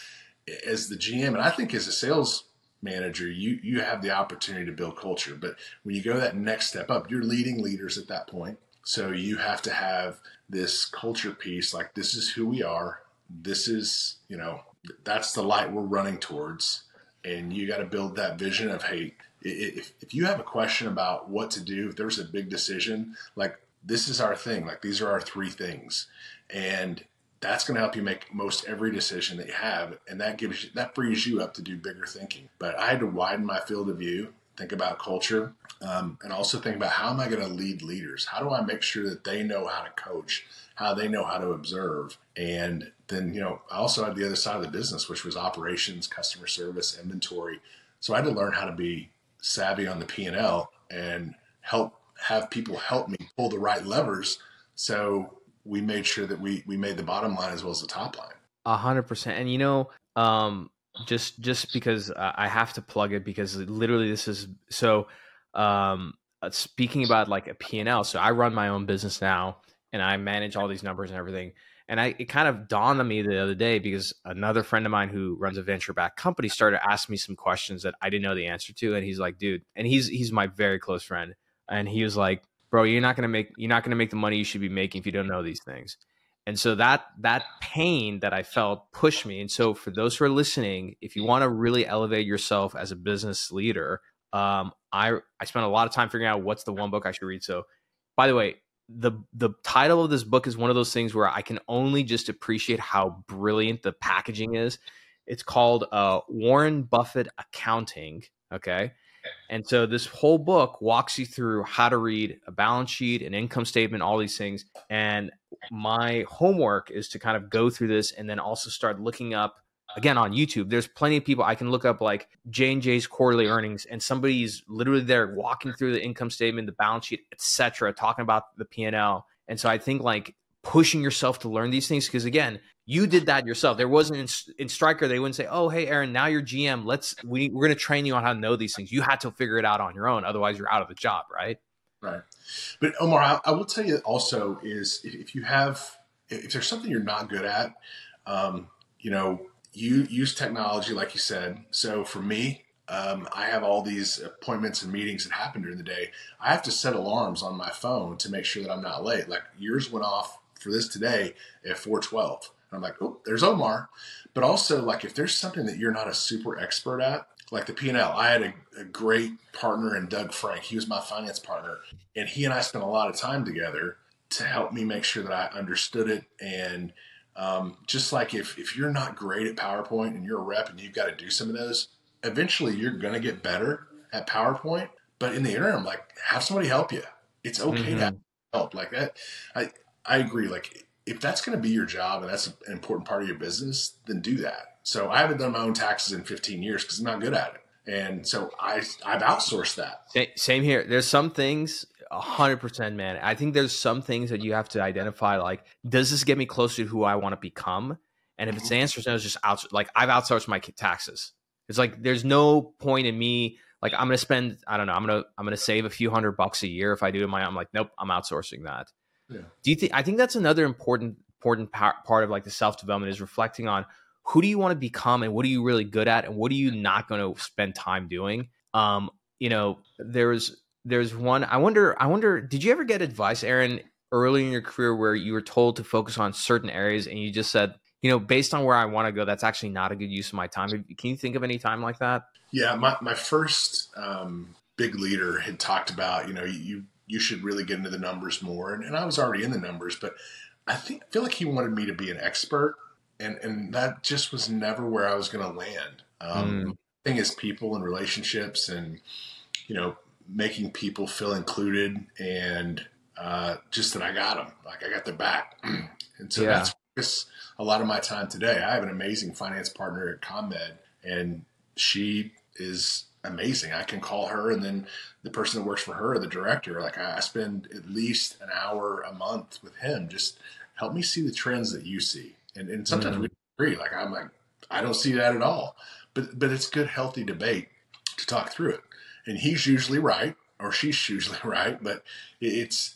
Speaker 3: as the GM, and I think as a sales manager, you you have the opportunity to build culture. But when you go that next step up, you're leading leaders at that point. So you have to have this culture piece like this is who we are. This is, you know, that's the light we're running towards. And you got to build that vision of, hey, if, if you have a question about what to do, if there's a big decision, like this is our thing, like these are our three things. And that's going to help you make most every decision that you have. And that gives you, that frees you up to do bigger thinking. But I had to widen my field of view, think about culture, um, and also think about how am I going to lead leaders? How do I make sure that they know how to coach, how they know how to observe? And then, you know, I also had the other side of the business, which was operations, customer service, inventory. So I had to learn how to be savvy on the P&L and help have people help me pull the right levers. So we made sure that we, we made the bottom line as well as the top line.
Speaker 1: A hundred percent. And you know, um, just, just because I have to plug it because literally this is so, um, uh, speaking about like a P&L. So I run my own business now and I manage all these numbers and everything. And I, it kind of dawned on me the other day because another friend of mine who runs a venture backed company started asking me some questions that I didn't know the answer to. And he's like, dude, and he's, he's my very close friend. And he was like, bro, you're not to make, you're not to make the money you should be making if you don't know these things. And so that, that pain that I felt pushed me. And so for those who are listening, if you want to really elevate yourself as a business leader, um, I, I spent a lot of time figuring out what's the one book I should read. So by the way, the the title of this book is one of those things where I can only just appreciate how brilliant the packaging is. It's called uh, Warren Buffett Accounting. Okay. And so this whole book walks you through how to read a balance sheet, an income statement, all these things. And my homework is to kind of go through this and then also start looking up again on YouTube, there's plenty of people I can look up like J and J's quarterly earnings, and somebody's literally there walking through the income statement, the balance sheet, etc., talking about the P and L. And so I think like pushing yourself to learn these things because again, you did that yourself. There wasn't in, in Stryker they wouldn't say, "Oh, hey, Aaron, now you're GM. Let's we we're going to train you on how to know these things." You had to figure it out on your own, otherwise you're out of the job, right?
Speaker 3: Right. But Omar, I, I will tell you also is if, if, you have if there's something you're not good at, um, you know, you use technology, like you said. So for me, um, I have all these appointments and meetings that happen during the day. I have to set alarms on my phone to make sure that I'm not late. Like yours went off for this today at 412. I'm like, oh, there's Omar. But also, like, if there's something that you're not a super expert at, like the P&L, I had a, a great partner in Doug Frank. He was my finance partner, and he and I spent a lot of time together to help me make sure that I understood it and – um, just like if, if you're not great at PowerPoint and you're a rep and you've got to do some of those, eventually you're going to get better at PowerPoint. But in the interim, like have somebody help you. It's okay mm-hmm. to have help like that. I, I agree. Like if that's going to be your job and that's an important part of your business, then do that. So I haven't done my own taxes in 15 years because I'm not good at it. And so I, I've outsourced that.
Speaker 1: Same here. There's some things hundred percent, man. I think there's some things that you have to identify. Like, does this get me closer to who I want to become? And if it's the mm-hmm. answer is no, it's just out. Like, I've outsourced my taxes. It's like there's no point in me. Like, I'm gonna spend. I don't know. I'm gonna I'm gonna save a few hundred bucks a year if I do it my. I'm like, nope. I'm outsourcing that. Yeah. Do you think? I think that's another important important part of like the self development is reflecting on who do you want to become and what are you really good at and what are you not going to spend time doing. Um, you know, there's there's one i wonder i wonder did you ever get advice aaron early in your career where you were told to focus on certain areas and you just said you know based on where i want to go that's actually not a good use of my time. Can you think of any time like that?
Speaker 3: Yeah my, my first um, big leader had talked about you know you you should really get into the numbers more and, and i was already in the numbers but i think I feel like he wanted me to be an expert and and that just was never where i was going to land. Um, mm. thing is people and relationships and you know making people feel included and uh, just that I got them, like I got their back. and so yeah. that's a lot of my time today. I have an amazing finance partner at ConMed, and she is amazing. I can call her, and then the person that works for her, the director, like I spend at least an hour a month with him. Just help me see the trends that you see, and and sometimes mm-hmm. we agree. Like I'm like I don't see that at all, but but it's good, healthy debate to talk through it and he's usually right or she's usually right. But it's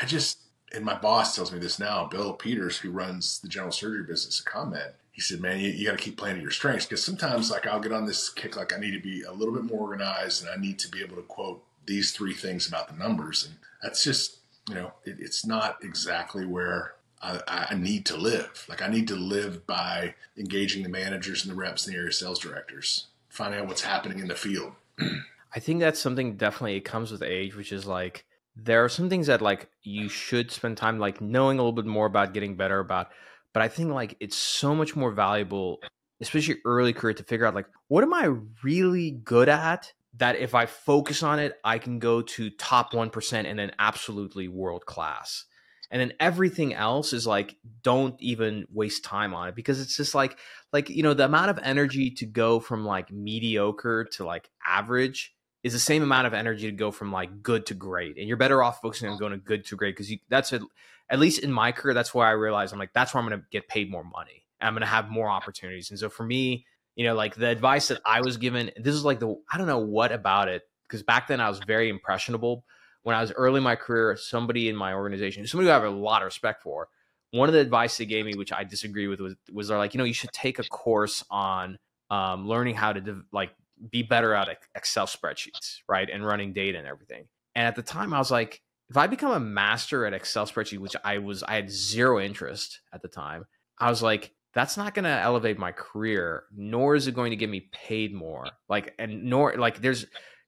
Speaker 3: I just and my boss tells me this now. Bill Peters, who runs the general surgery business at ConMed, he said, "Man, you, you got to keep playing to your strengths because sometimes like I'll get on this kick like I need to be a little bit more organized and I need to be able to quote these three things about the numbers, and that's just." You know, it, it's not exactly where I, I, need to live. Like I need to live by engaging the managers and the reps and the area sales directors, finding out what's happening in the field.
Speaker 1: I think that's something definitely it comes with age, which is like there are some things that like you should spend time like knowing a little bit more about getting better about. But I think like it's so much more valuable, especially early career, to figure out like what am I really good at that if I focus on it, I can go to top 1% and then absolutely world class. And then everything else is like, don't even waste time on it because it's just like, like, you know, the amount of energy to go from like mediocre to like average is the same amount of energy to go from like good to great. And you're better off focusing on going to good to great because you that's a, at least in my career, that's where I realized I'm like, that's where I'm going to get paid more money. I'm going to have more opportunities. And so for me, you know, like the advice that I was given, this is like the, I don't know what about it, because back then I was very impressionable. When I was early in my career, somebody in my organization, somebody who I have a lot of respect for, one of the advice they gave me, which I disagree with, was, was they're like, you know, you should take a course on um, learning how to like be better at Excel spreadsheets, right, and running data and everything. And at the time, I was like, if I become a master at Excel spreadsheet, which I was, I had zero interest at the time. I was like, that's not going to elevate my career nor is it going to get me paid more like and nor like there's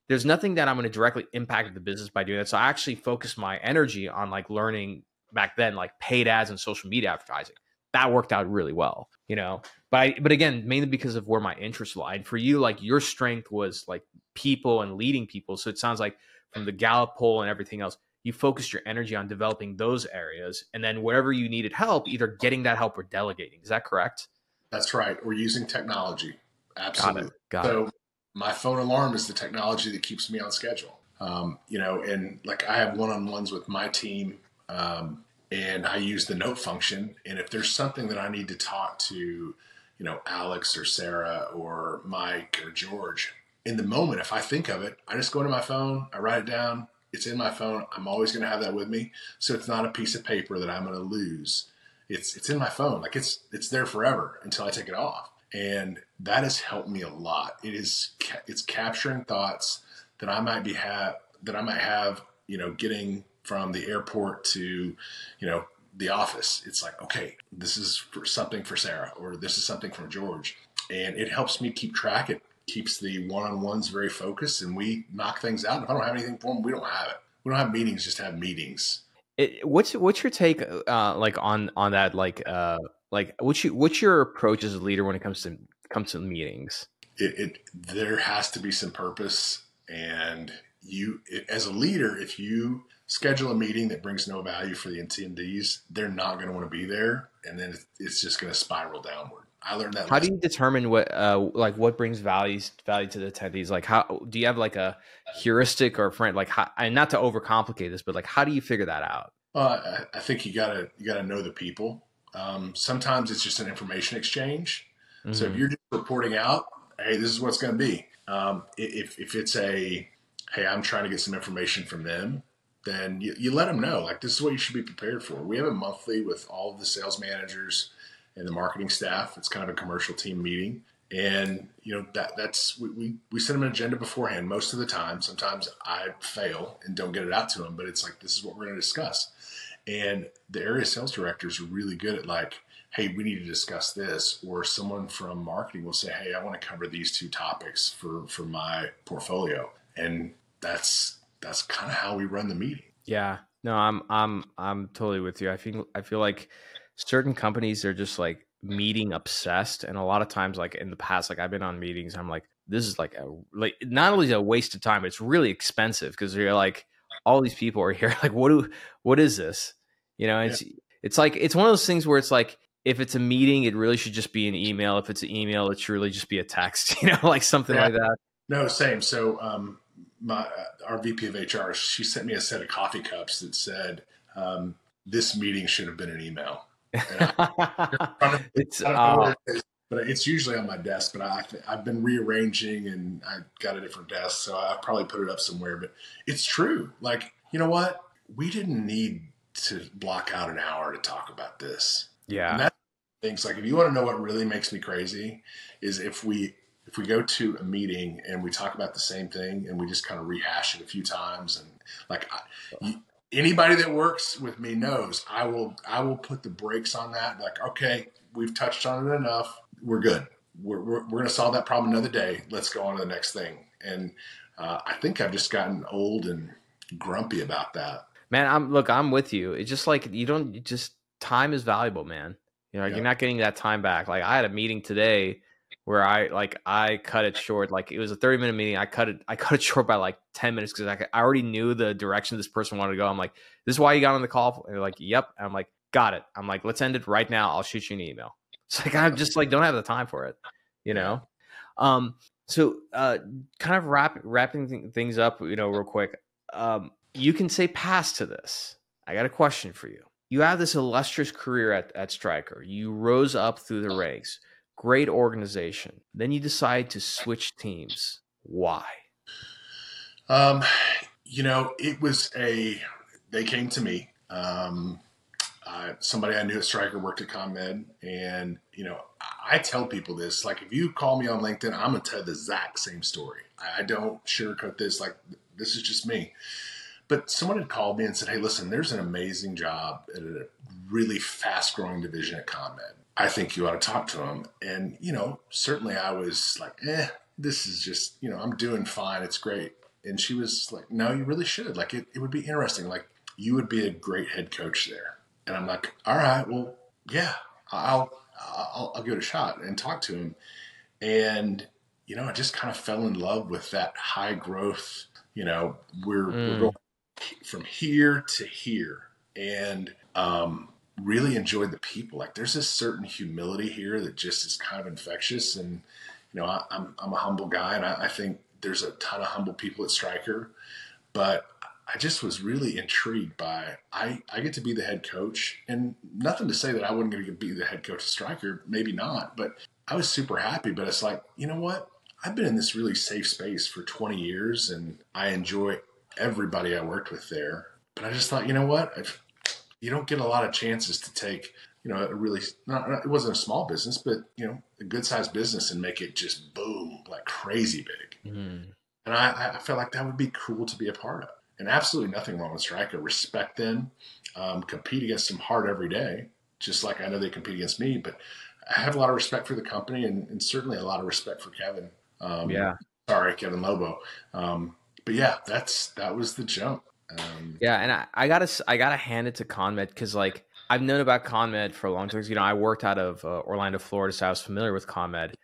Speaker 1: there's nothing that i'm going to directly impact the business by doing that so i actually focus my energy on like learning back then like paid ads and social media advertising that worked out really well you know but I, but again mainly because of where my interest lied. For you like your strength was like people and leading people. So it sounds like from the gallup poll and everything else you focused your energy on developing those areas. And then wherever you needed help either getting that help or delegating. Is that correct?
Speaker 3: That's right. Or using technology. Absolutely
Speaker 1: Got it. Got
Speaker 3: so
Speaker 1: it.
Speaker 3: my phone alarm is the technology that keeps me on schedule. Um, you know and like i have one-on-ones with my team um, and i use the note function. And if there's something that i need to talk to you know alex or sarah or mike or george in the moment if i think of it i just go into my phone i write it down it's in my phone. I'm always going to have that with me. So it's not a piece of paper that I'm going to lose. It's it's in my phone. Like it's it's there forever until I take it off. And that has helped me a lot. It is it's capturing thoughts that I might be have that I might have, you know, getting from the airport to, you know, the office. It's like, okay, this is for something for Sarah or this is something from George. And it helps me keep track. It keeps the one-on-ones very focused and we knock things out. And if I don't have anything for them, we don't have it. We don't have meetings, just have meetings.
Speaker 1: It, what's what's your take uh, like on on that like uh like what's you what's your approach as a leader when it comes to comes to meetings?
Speaker 3: It, it there has to be some purpose and you it, as a leader if you schedule a meeting that brings no value for the attendees, they're not going to want to be there and then it's just going to spiral downward. I learned that.
Speaker 1: How lesson. do you determine what, uh, like what brings values value to the attendees? Like, how do you have like a heuristic or friend? Like, how, and not to overcomplicate this, but like, how do you figure that out?
Speaker 3: Uh, I think you gotta you gotta know the people. Um, sometimes it's just an information exchange. Mm-hmm. So if mm-hmm. you're just reporting out, hey, this is what's going to be. Um, if if it's a hey, I'm trying to get some information from them, then you, you let them know like this is what you should be prepared for. We have a monthly with all of the sales managers and the marketing staff. It's kind of a commercial team meeting. And you know that that's we, we, we send them an agenda beforehand most of the time. Sometimes I fail and don't get it out to them, but it's like this is what we're going to discuss. And the area sales directors are really good at like, hey, we need to discuss this, or someone from marketing will say, hey, I want to cover these two topics for for my portfolio, and that's that's kind of how we run the meeting.
Speaker 1: Yeah, no, I'm I'm I'm totally with you. I feel I feel like certain companies are just like meeting obsessed and a lot of times like in the past like i've been on meetings i'm like this is like a like not only a waste of time it's really expensive because you're like all these people are here like what do what is this you know it's yeah. it's like it's one of those things where it's like if it's a meeting it really should just be an email if it's an email it should really just be a text you know like something yeah. like that
Speaker 3: no same so um my uh, our vp of hr she sent me a set of coffee cups that said um, this meeting should have been an email it's uh, but it's usually on my desk. But I, I've been rearranging and I got a different desk, so I probably put it up somewhere. But it's true. Like you know what? We didn't need to block out an hour to talk about this.
Speaker 1: Yeah.
Speaker 3: And that things like if you want to know what really makes me crazy is if we if we go to a meeting and we talk about the same thing and we just kind of rehash it a few times and like I, anybody that works with me knows I will I will put the brakes on that. Like, okay, we've touched on it enough. We're good. We're, we're, we're going to solve that problem another day. Let's go on to the next thing. And uh, I think I've just gotten old and grumpy about that.
Speaker 1: Man, I'm look, I'm with you. It's just like you don't you just time is valuable, man. You know, like, you're not getting that time back. Like I had a meeting today where I like I cut it short. Like it was a 30 minute meeting. I cut it I cut it short by like 10 minutes because I, I already knew the direction this person wanted to go. I'm like, this is why you got on the call. And they're like, yep. And I'm like, got it. I'm like, let's end it right now. I'll shoot you an email. It's like I'm just like don't have the time for it, you know. Um, so uh, kind of wrap wrapping th- things up, you know, real quick. Um, you can say pass to this. I got a question for you. You have this illustrious career at, at Stryker. You rose up through the ranks. Great organization. Then you decide to switch teams. Why?
Speaker 3: Um, you know, it was a. They came to me. Um, uh, somebody I knew at Stryker worked at ConMed, and you know, I, I tell people this: like, if you call me on LinkedIn, I'm gonna tell the exact same story. I, I don't sugarcoat this. Like, this is just me. But someone had called me and said, "Hey, listen, there's an amazing job at a really fast-growing division at ConMed. I think you ought to talk to them." And you know, certainly I was like, "Eh, this is just you know, I'm doing fine. It's great." And she was like, "No, you really should. Like, it, it would be interesting. Like, you would be a great head coach there." And I'm like, "All right, well, yeah, I'll I'll, I'll give it a shot and talk to him." And you know, I just kind of fell in love with that high growth. You know, we're, mm. we're going from here to here and um, really enjoyed the people. Like there's this certain humility here that just is kind of infectious. And, you know, I, am I'm, I'm a humble guy and I, I, think there's a ton of humble people at Stryker. but I just was really intrigued by, I, I get to be the head coach and nothing to say that I wasn't going to be the head coach of Stryker. maybe not, but I was super happy, but it's like, you know what? I've been in this really safe space for 20 years and I enjoy everybody I worked with there. But I just thought, you know what? If you don't get a lot of chances to take, you know, a really not, not it wasn't a small business, but you know, a good sized business and make it just boom like crazy big. Mm. And I, I felt like that would be cool to be a part of. And absolutely nothing wrong with Stryker. Respect them, um, compete against them hard every day, just like I know they compete against me. But I have a lot of respect for the company and, and certainly a lot of respect for Kevin. Um, yeah. Sorry, Kevin Lobo. Um, but yeah, that's that was the jump. Um,
Speaker 1: yeah, and I, I, gotta I gotta hand it to ConMed because like I've known about ConMed for a long time. You know, I worked out of uh, Orlando, Florida, so I was familiar with ConMed.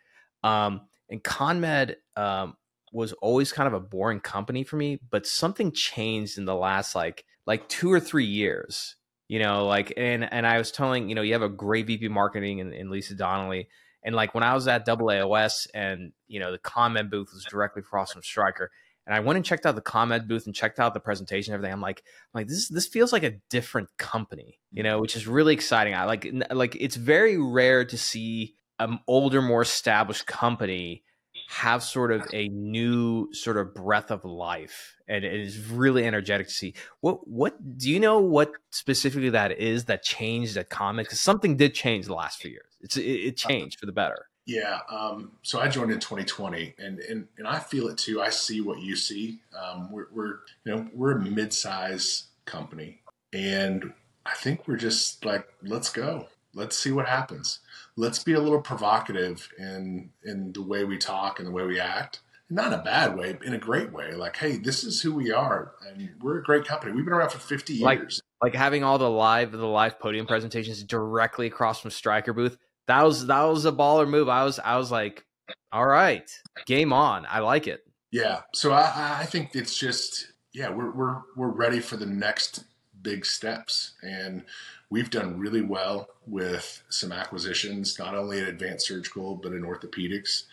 Speaker 1: Um, and ConMed um, was always kind of a boring company for me, but something changed in the last like like two or three years. You know, like and and I was telling you know you have a great VP marketing in, in Lisa Donnelly. And like when I was at AAOS and you know the ConMed booth was directly across from Stryker, and I went and checked out the ConMed booth and checked out the presentation and everything. I'm like, I'm like this this feels like a different company, you know, which is really exciting. I like like it's very rare to see an older, more established company have sort of a new sort of breath of life. And it is really energetic to see. What what do you know what specifically that is that changed at ConMed because something did change the last few years. It's it, it uh, changed for the better
Speaker 3: yeah. Um, so I joined in 2020, and, and and I feel it too. I see what you see. Um, we're, we're you know we're a mid-size company, and I think we're just like let's go. Let's see what happens. Let's be a little provocative in in the way we talk and the way we act. Not in a bad way, in a great way. Like, hey, this is who we are, and we're a great company. We've been around for 50 years.
Speaker 1: Like, like having all the live the live podium presentations directly across from Stryker booth that was that was a baller move. I was I was like, all right, game on. I like it.
Speaker 3: Yeah. So I, I think it's just yeah, we're we're we're ready for the next big steps. And we've done really well with some acquisitions, not only in advanced surgical, but in orthopedics.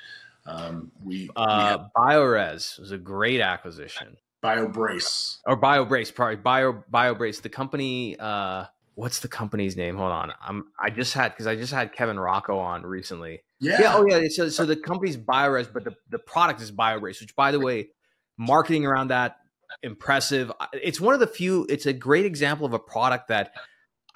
Speaker 3: Um, we,
Speaker 1: uh, we Biorez was a great acquisition.
Speaker 3: BioBrace
Speaker 1: or BioBrace, probably Bio BioBrace. The company, uh, what's the company's name? Hold on. I'm I just had because I just had Kevin Rocco on recently. Yeah. yeah. Oh yeah. So so uh the company's BioRez, but the, the product is BioBrace, which by the way, marketing around that impressive. It's one of the few. It's a great example of a product that.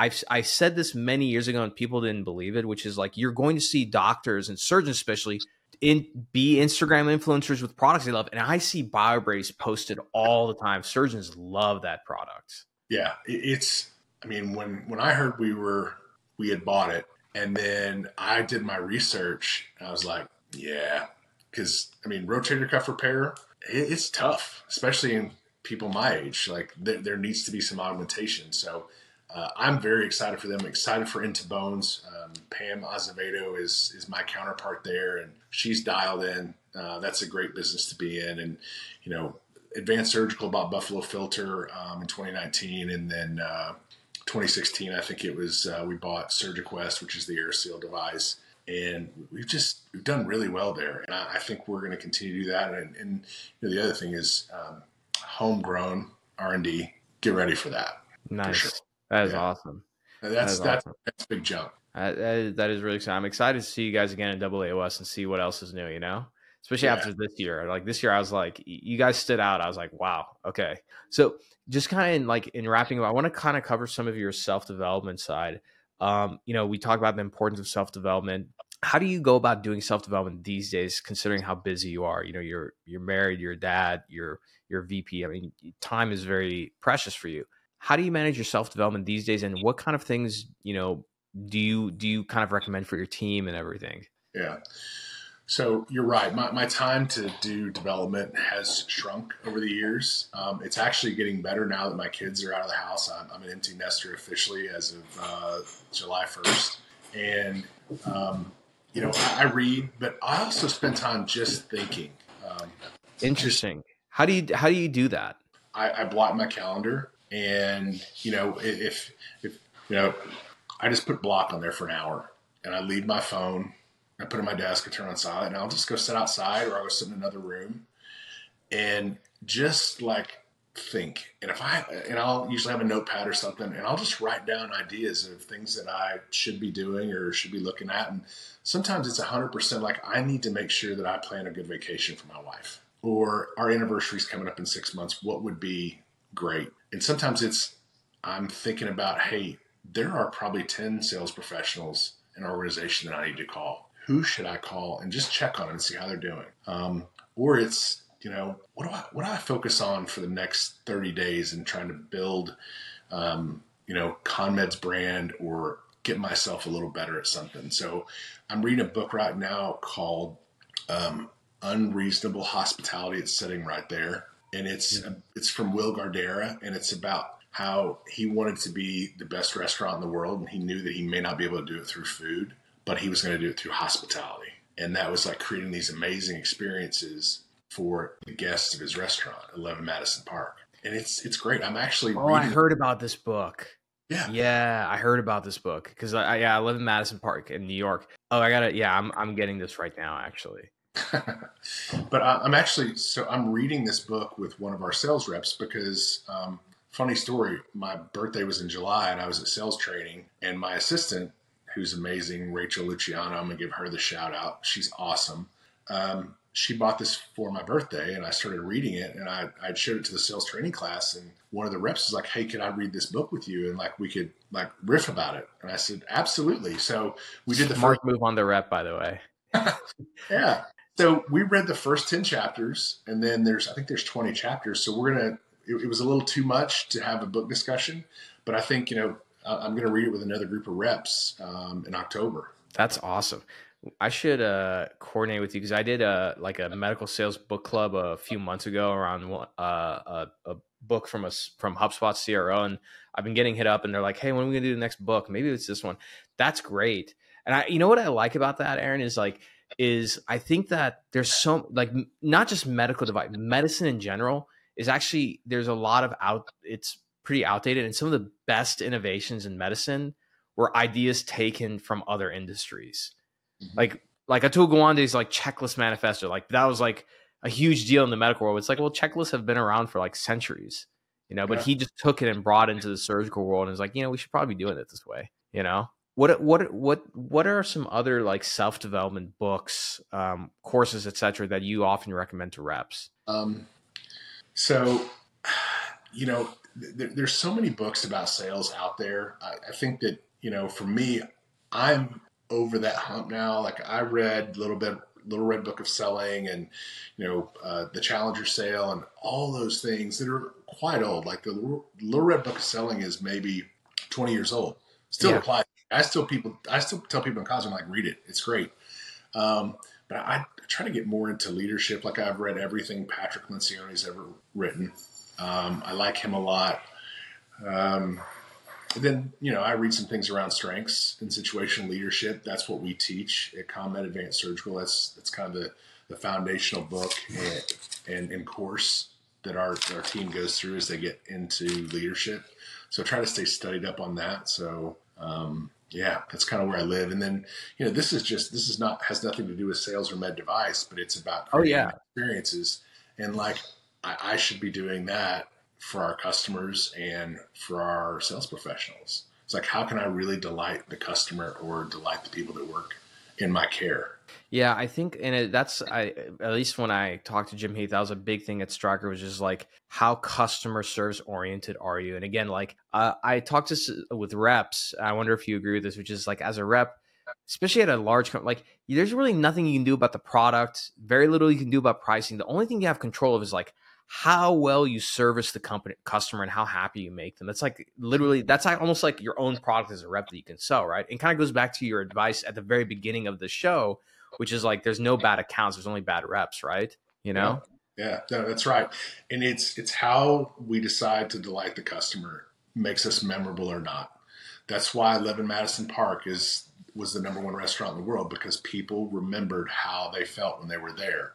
Speaker 1: I've I said this many years ago and people didn't believe it, which is like you're going to see doctors and surgeons especially in be Instagram influencers with products they love. And I see BioBrace posted all the time. Surgeons love that product.
Speaker 3: Yeah, it's. I mean, when when I heard we were we had bought it, and then I did my research, I was like, yeah, because I mean, rotator cuff repair, it, it's tough, especially in people my age. Like there, there needs to be some augmentation. So uh, I'm very excited for them. excited for Into Bones. Um, Pam Azevedo is is my counterpart there, and she's dialed in. Uh, that's a great business to be in, and you know, Advanced Surgical bought Buffalo Filter um, in 2019, and then uh, 2016, I think it was uh, we bought SurgiQuest, which is the AirSeal device, and we've just we've done really well there, and I, I think we're going to continue to do that. And, and you know, the other thing is um, homegrown R and D. Get ready for that.
Speaker 1: Nice. For sure. That is yeah. awesome.
Speaker 3: That's that that's awesome. that's a big jump.
Speaker 1: Uh, that, is, that is really exciting. I'm excited to see you guys again in AAOS and see what else is new. You know, especially yeah. after this year. Like this year, I was like, you guys stood out. I was like, wow, okay. So just kind of like in wrapping up, I want to kind of cover some of your self development side. Um, you know, we talk about the importance of self development. How do you go about doing self development these days, considering how busy you are? You know, you're you're married, you're a dad, you're you're VP. I mean, time is very precious for you. How do you manage your self development these days, and what kind of things you know do you do you kind of recommend for your team and everything?
Speaker 3: Yeah. So you're right. My, my time to do development has shrunk over the years. Um, it's actually getting better now that my kids are out of the house. I'm, I'm an empty nester officially as of uh, July 1st. And, um, you know, I, I, read, but I also spend time just thinking. Um,
Speaker 1: Interesting. How do you how do you do that?
Speaker 3: I, I block my calendar, and you know, if if you know, I just put block on there for an hour, and I leave my phone I put in my desk, I turn on silent, and I'll just go sit outside or I'll go sit in another room and just like think. And if I, and I'll usually have a notepad or something, and I'll just write down ideas of things that I should be doing or should be looking at. And sometimes it's 100% like I need to make sure that I plan a good vacation for my wife or our anniversary is coming up in six months. What would be great? And sometimes it's, I'm thinking about, hey, there are probably 10 sales professionals in our organization that I need to call who should I call and just check on them and see how they're doing. Um, or it's you know what do I what do I focus on for the next 30 days and trying to build um, you know ConMed's brand or get myself a little better at something. So I'm reading a book right now called um, Unreasonable Hospitality. It's sitting right there, and it's mm-hmm. it's from Will Guidara, and it's about how he wanted to be the best restaurant in the world, and he knew that he may not be able to do it through food but he was going to do it through hospitality. And that was like creating these amazing experiences for the guests of his restaurant, 11 Madison Park. And it's it's great. I'm actually
Speaker 1: Oh, I heard about this book.
Speaker 3: Yeah.
Speaker 1: Yeah, I heard about this book cuz I yeah, I live in Madison Park in New York. Oh, I got to yeah, I'm I'm getting this right now actually.
Speaker 3: but I'm actually so I'm reading this book with one of our sales reps because um, funny story, my birthday was in July and I was at sales training and my assistant who's amazing, Rachel Luciano. I'm gonna give her the shout out. She's awesome. Um, she bought this for my birthday, and I started reading it, and I I showed it to the sales training class, and one of the reps was like, "Hey, could I read this book with you?" And like we could like riff about it, and I said, "Absolutely." So we did the
Speaker 1: Smart first move on the rep, by the way.
Speaker 3: yeah. So we read the first ten chapters, and then there's I think there's 20 chapters. So we're gonna. It, it was a little too much to have a book discussion, but I think you know I'm going to read it with another group of reps um, in October.
Speaker 1: That's awesome. I should uh, coordinate with you because I did a like a medical sales book club a few months ago around uh, a, a, book from us from HubSpot CRO, and I've been getting hit up, and they're like, "Hey, when are we gonna do the next book? Maybe it's this one." That's great. And I, you know what I like about that, Aaron, is like, is I think that there's so like not just medical device, medicine in general is actually there's a lot of out. It's pretty outdated and some of the best innovations in medicine were ideas taken from other industries mm-hmm. like like atul gawande's like checklist manifesto like that was like a huge deal in the medical world it's like well checklists have been around for like centuries you know but yeah. he just took it and brought it into the surgical world and was like you know we should probably be doing it this way you know what what what what are some other like self development books um, courses etc that you often recommend to reps um,
Speaker 3: so you know there, there's so many books about sales out there. I, I think that you know, for me, I'm over that hump now. Like I read a little bit Little Red Book of Selling and you know uh, the Challenger Sale and all those things that are quite old. Like the Little Red Book of Selling is maybe 20 years old. Still yeah. applies. I still people. I still tell people in college, I'm like, read it. It's great. Um, but I, I, try to get more into leadership. Like I've read everything Patrick Lencioni's ever written. Um, I like him a lot. Um, then you know I read some things around strengths and situational leadership. That's what we teach at ConMed Advanced Surgical. That's that's kind of the, the foundational book and, and, and course that our our team goes through as they get into leadership. So try to stay studied up on that. So um, yeah, that's kind of where I live. And then you know this is just this is not has nothing to do with sales or med device, but it's about
Speaker 1: oh yeah
Speaker 3: experiences and like I, I should be doing that for our customers and for our sales professionals. It's like, how can I really delight the customer or delight the people that work in my care?
Speaker 1: Yeah, I think, and that's I at least when I talked to Jim Heath, that was a big thing at Stryker was just like how customer service oriented are you? And again, like uh, I talked to with reps. I wonder if you agree with this, which is like as a rep, especially at a large company, like there's really nothing you can do about the product. Very little you can do about pricing. The only thing you have control of is like how well you service the company customer and how happy you make them. That's like literally that's like almost like your own product as a rep that you can sell, right? And kind of goes back to your advice at the very beginning of the show, which is like there's no bad accounts, there's only bad reps, right? You know?
Speaker 3: Yeah, yeah no, that's right. And it's it's how we decide to delight the customer makes us memorable or not. That's why Eleven Madison Park is was the number one restaurant in the world because people remembered how they felt when they were there.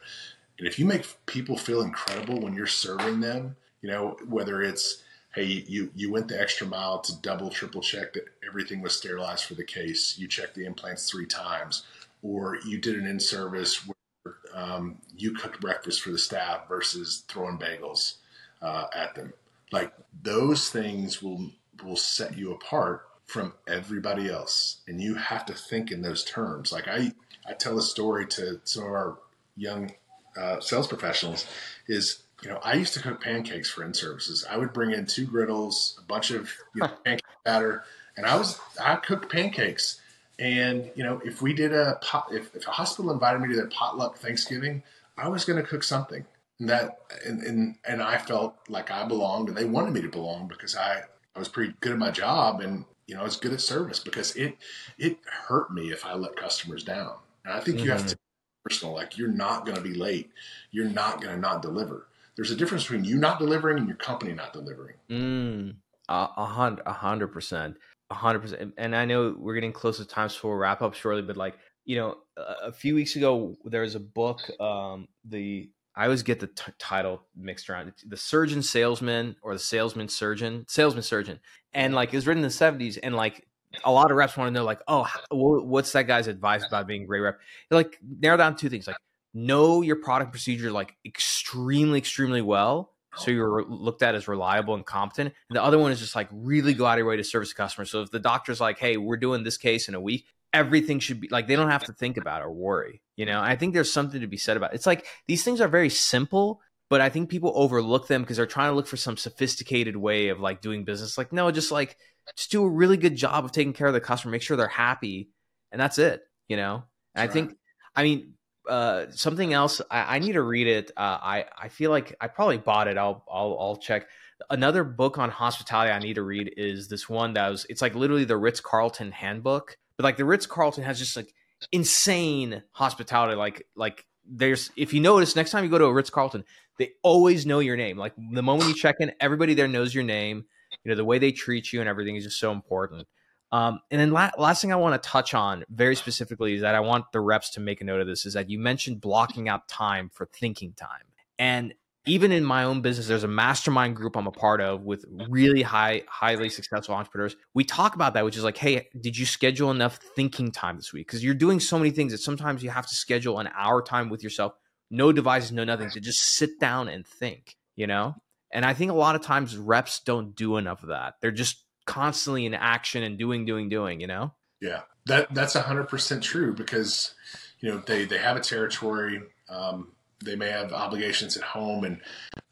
Speaker 3: And if you make people feel incredible when you're serving them, you know, whether it's, hey, you, you went the extra mile to double, triple check that everything was sterilized for the case, you checked the implants three times, or you did an in service where um, you cooked breakfast for the staff versus throwing bagels uh, at them. Like those things will will set you apart from everybody else, and you have to think in those terms. Like I, I tell a story to some of our young uh, sales professionals is you know I used to cook pancakes for in services. I would bring in two griddles, a bunch of you know, pancake batter, and I was I cooked pancakes. And you know, if we did a pot, if, if a hospital invited me to their potluck Thanksgiving, I was going to cook something. And that and, and and I felt like I belonged, and they wanted me to belong because I I was pretty good at my job, and you know I was good at service because it it hurt me if I let customers down. And I think mm-hmm. you have mm-hmm. to personal. Like you're not going to be late. You're not going to not deliver. There's a difference between you not delivering and your company not delivering.
Speaker 1: Mm, a hundred, a hundred percent, a hundred percent. And I know we're getting close to times for wrap up shortly, but like you know, a, few weeks ago there was a book. Um, the I always get the t- title mixed around. The surgeon salesman or the salesman surgeon, salesman surgeon, and like it was written in the seventies, and like a lot of reps want to know like, oh, what's that guy's advice about being great rep? like narrow down two things, like know your product procedure like extremely, extremely well. So you're looked at as reliable and competent. And the other one is just like really go out of your way to service the customer. So if the doctor's like, hey, we're doing this case in a week, everything should be like they don't have to think about or worry. You know, I think there's something to be said about it. It's like these things are very simple, but I think people overlook them because they're trying to look for some sophisticated way of like doing business. Like, no, just like just do a really good job of taking care of the customer, make sure they're happy, and that's it. You know, and I think, I mean, uh, something else. I, I, need to read it. Uh, I I feel like I probably bought it. I'll I'll I'll check. Another book on hospitality I need to read is this one that was. It's like literally the Ritz Carlton handbook, but like the Ritz Carlton has just like insane hospitality. Like like there's if you notice next time you go to a Ritz Carlton, they always know your name. Like the moment you check in, everybody there knows your name. You know the way they treat you and everything is just so important. Um, and then la- last thing i want to touch on very specifically is that i want the reps to make a note of this is that you mentioned blocking out time for thinking time. And even in my own business there's a mastermind group i'm a part of with really high highly successful entrepreneurs. We talk about that which is like hey did you schedule enough thinking time this week? Because you're doing so many things that sometimes you have to schedule an hour time with yourself. No devices no nothing. To just sit down and think you know? And I think a lot of times reps don't do enough of that. They're just constantly in action and doing, doing, doing, you know?
Speaker 3: Yeah, that that's hundred percent true because, you know, they, they have a territory, um, they may have obligations at home and,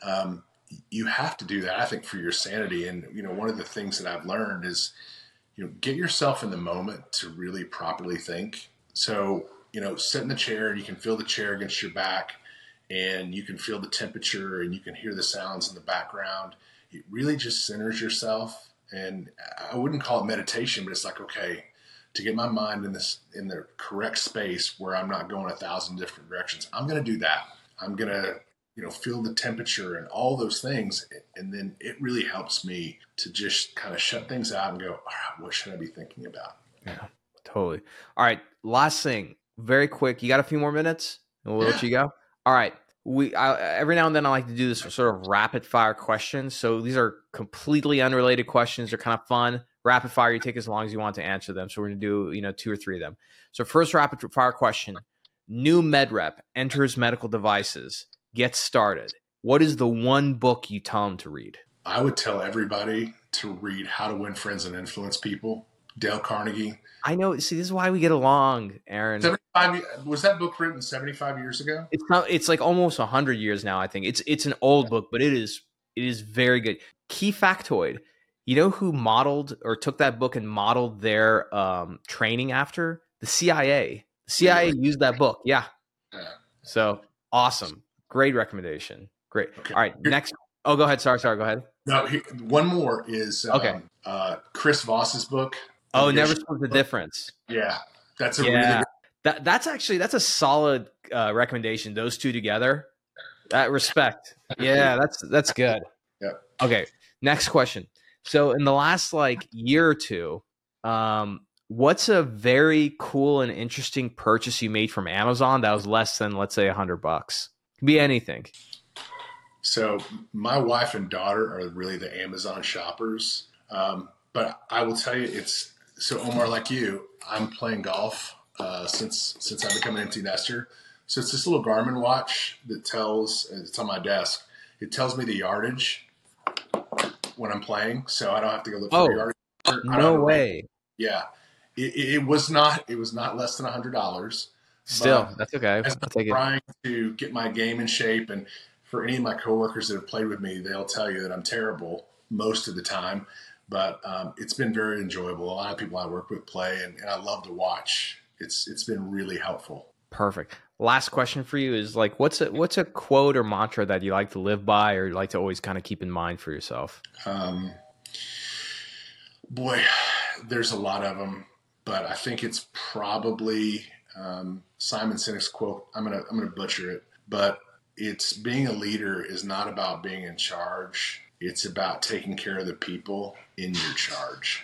Speaker 3: um, you have to do that, I think, for your sanity. And, you know, one of the things that I've learned is, you know, get yourself in the moment to really properly think. So you know, sit in the chair and you can feel the chair against your back and you can feel the temperature and you can hear the sounds in the background. It really just centers yourself. And I wouldn't call it meditation, but it's like, okay, to get my mind in this in the correct space where I'm not going a thousand different directions, I'm going to do that. I'm going to you know feel the temperature and all those things and then it really helps me to just kind of shut things out and go all right what should i be thinking about
Speaker 1: yeah totally all right last thing very quick you got a few more minutes and we'll yeah. let you go all right we I, every now and then I like to do this sort of rapid fire questions. So these are completely unrelated questions. They're kind of fun. Rapid fire, you take as long as you want to answer them. So we're gonna do you know two or three of them. So first rapid fire question: New med rep enters medical devices, gets started. What is the one book you tell them to read?
Speaker 3: I would tell everybody to read How to Win Friends and Influence People. Dale Carnegie.
Speaker 1: I know. See, this is why we get along, Aaron.
Speaker 3: Seventy-five was that book written seventy-five years ago?
Speaker 1: It's not. It's like almost hundred years now. I think it's it's an old book, but it is it is very good. Key factoid: You know who modeled or took that book and modeled their um, training after the CIA? CIA used that book. Yeah. So awesome. Great recommendation. Great. Okay. All right. Next. Oh, go ahead. Sorry. Sorry. Go ahead.
Speaker 3: No. one more is um, okay. Uh, Chris Voss's book
Speaker 1: Oh, never split the difference.
Speaker 3: Yeah, that's a yeah. Really
Speaker 1: that that's actually that's a solid uh, recommendation. Those two together, that respect. Yeah, that's that's good.
Speaker 3: Yeah.
Speaker 1: Okay. Next question. So in the last like year or two, um, what's a very cool and interesting purchase you made from Amazon that was less than let's say a hundred bucks? Could be anything.
Speaker 3: So my wife and daughter are really the Amazon shoppers. Um, but I will tell you, it's so Omar, like you, I'm playing golf uh, since since I become an empty nester. So it's this little Garmin watch that tells. It's on my desk. It tells me the yardage when I'm playing, so I don't have to go look
Speaker 1: oh,
Speaker 3: for yardage.
Speaker 1: No way.
Speaker 3: Yeah, it, it, was not. It was not less than a hundred dollars.
Speaker 1: Still, that's okay.
Speaker 3: As I'm trying to get my game in shape, and for any of my coworkers that have played with me, they'll tell you that I'm terrible most of the time but um, it's been very enjoyable. A lot of people I work with play, and, and I love to watch. It's it's been really helpful.
Speaker 1: Perfect. Last question for you is like, what's a what's a quote or mantra that you like to live by, or you like to always kind of keep in mind for yourself? Um,
Speaker 3: boy, there's a lot of them, but I think it's probably um, Simon Sinek's quote. I'm gonna I'm gonna butcher it, but it's being a leader is not about being in charge. It's about taking care of the people in your charge.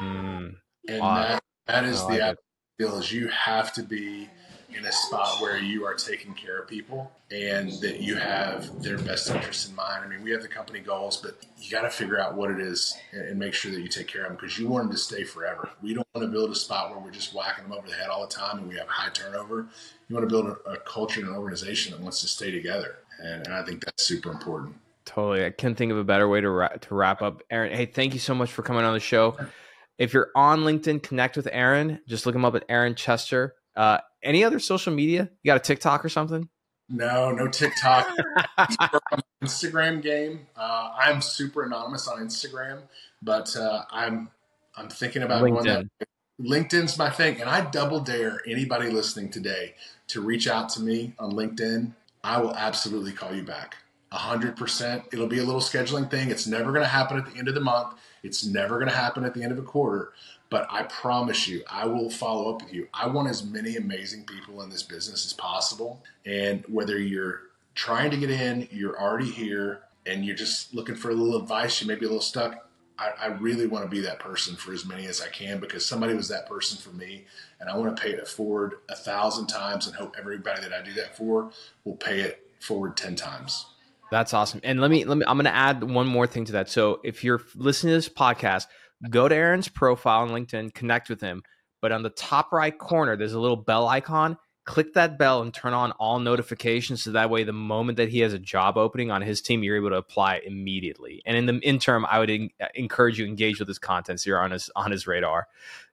Speaker 3: Mm. And wow. that, that is like the deal is you have to be in a spot where you are taking care of people and that you have their best interests in mind. I mean, we have the company goals, but you got to figure out what it is and, make sure that you take care of them because you want them to stay forever. We don't want to build a spot where we're just whacking them over the head all the time and we have high turnover. You want to build a, a culture and an organization that wants to stay together. And, and I think that's super important.
Speaker 1: Totally. I can't think of a better way to ra- to wrap up. Aaron, hey, thank you so much for coming on the show. If you're on LinkedIn, connect with Aaron. Just look him up at Aaron Chester. Uh, any other social media? You got a TikTok or something?
Speaker 3: No, no TikTok. Instagram game. Uh, I'm super anonymous on Instagram, but uh, I'm I'm thinking about LinkedIn. going that. LinkedIn's my thing, and I double dare anybody listening today to reach out to me on LinkedIn. I will absolutely call you back. A 100%. It'll be a little scheduling thing. It's never going to happen at the end of the month. It's never going to happen at the end of a quarter. But I promise you, I will follow up with you. I want as many amazing people in this business as possible. And whether you're trying to get in, you're already here, and you're just looking for a little advice, you may be a little stuck. I, I really want to be that person for as many as I can because somebody was that person for me. And I want to pay it forward a thousand times and hope everybody that I do that for will pay it forward 10 times.
Speaker 1: That's awesome. And let me let me I'm going to add one more thing to that. So if you're listening to this podcast, go to Aaron's profile on LinkedIn, connect with him. But on the top right corner, there's a little bell icon. Click that bell and turn on all notifications so that way the moment that he has a job opening on his team, you're able to apply immediately. And in the interim, I would in- uh, encourage you engage with his content so you're on his on his radar.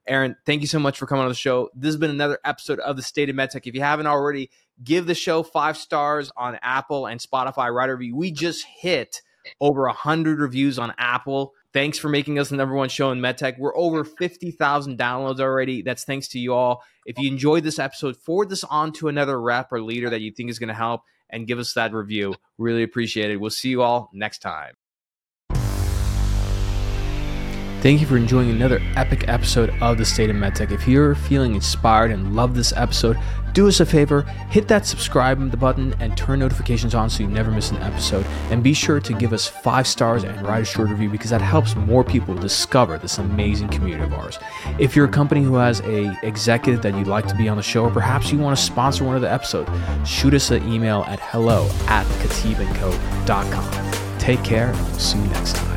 Speaker 1: Aaron, thank you so much for coming on the show. This has been another episode of the State of MedTech. If you haven't already, give the show five stars on Apple and Spotify. A review. We just hit over hundred reviews on Apple. Thanks for making us the number one show in MedTech. We're over 50,000 downloads already. That's thanks to you all. If you enjoyed this episode, forward this on to another rep or leader that you think is going to help and give us that review. Really appreciate it. We'll see you all next time. Thank you for enjoying another epic episode of the State of MedTech. If you're feeling inspired and love this episode, do us a favor, hit that subscribe button and turn notifications on so you never miss an episode. And be sure to give us five stars and write a short review because that helps more people discover this amazing community of ours. If you're a company who has a executive that you'd like to be on the show, or perhaps you want to sponsor one of the episodes, shoot us an email at hello at khateebandco.com. Take care and we'll see you next time.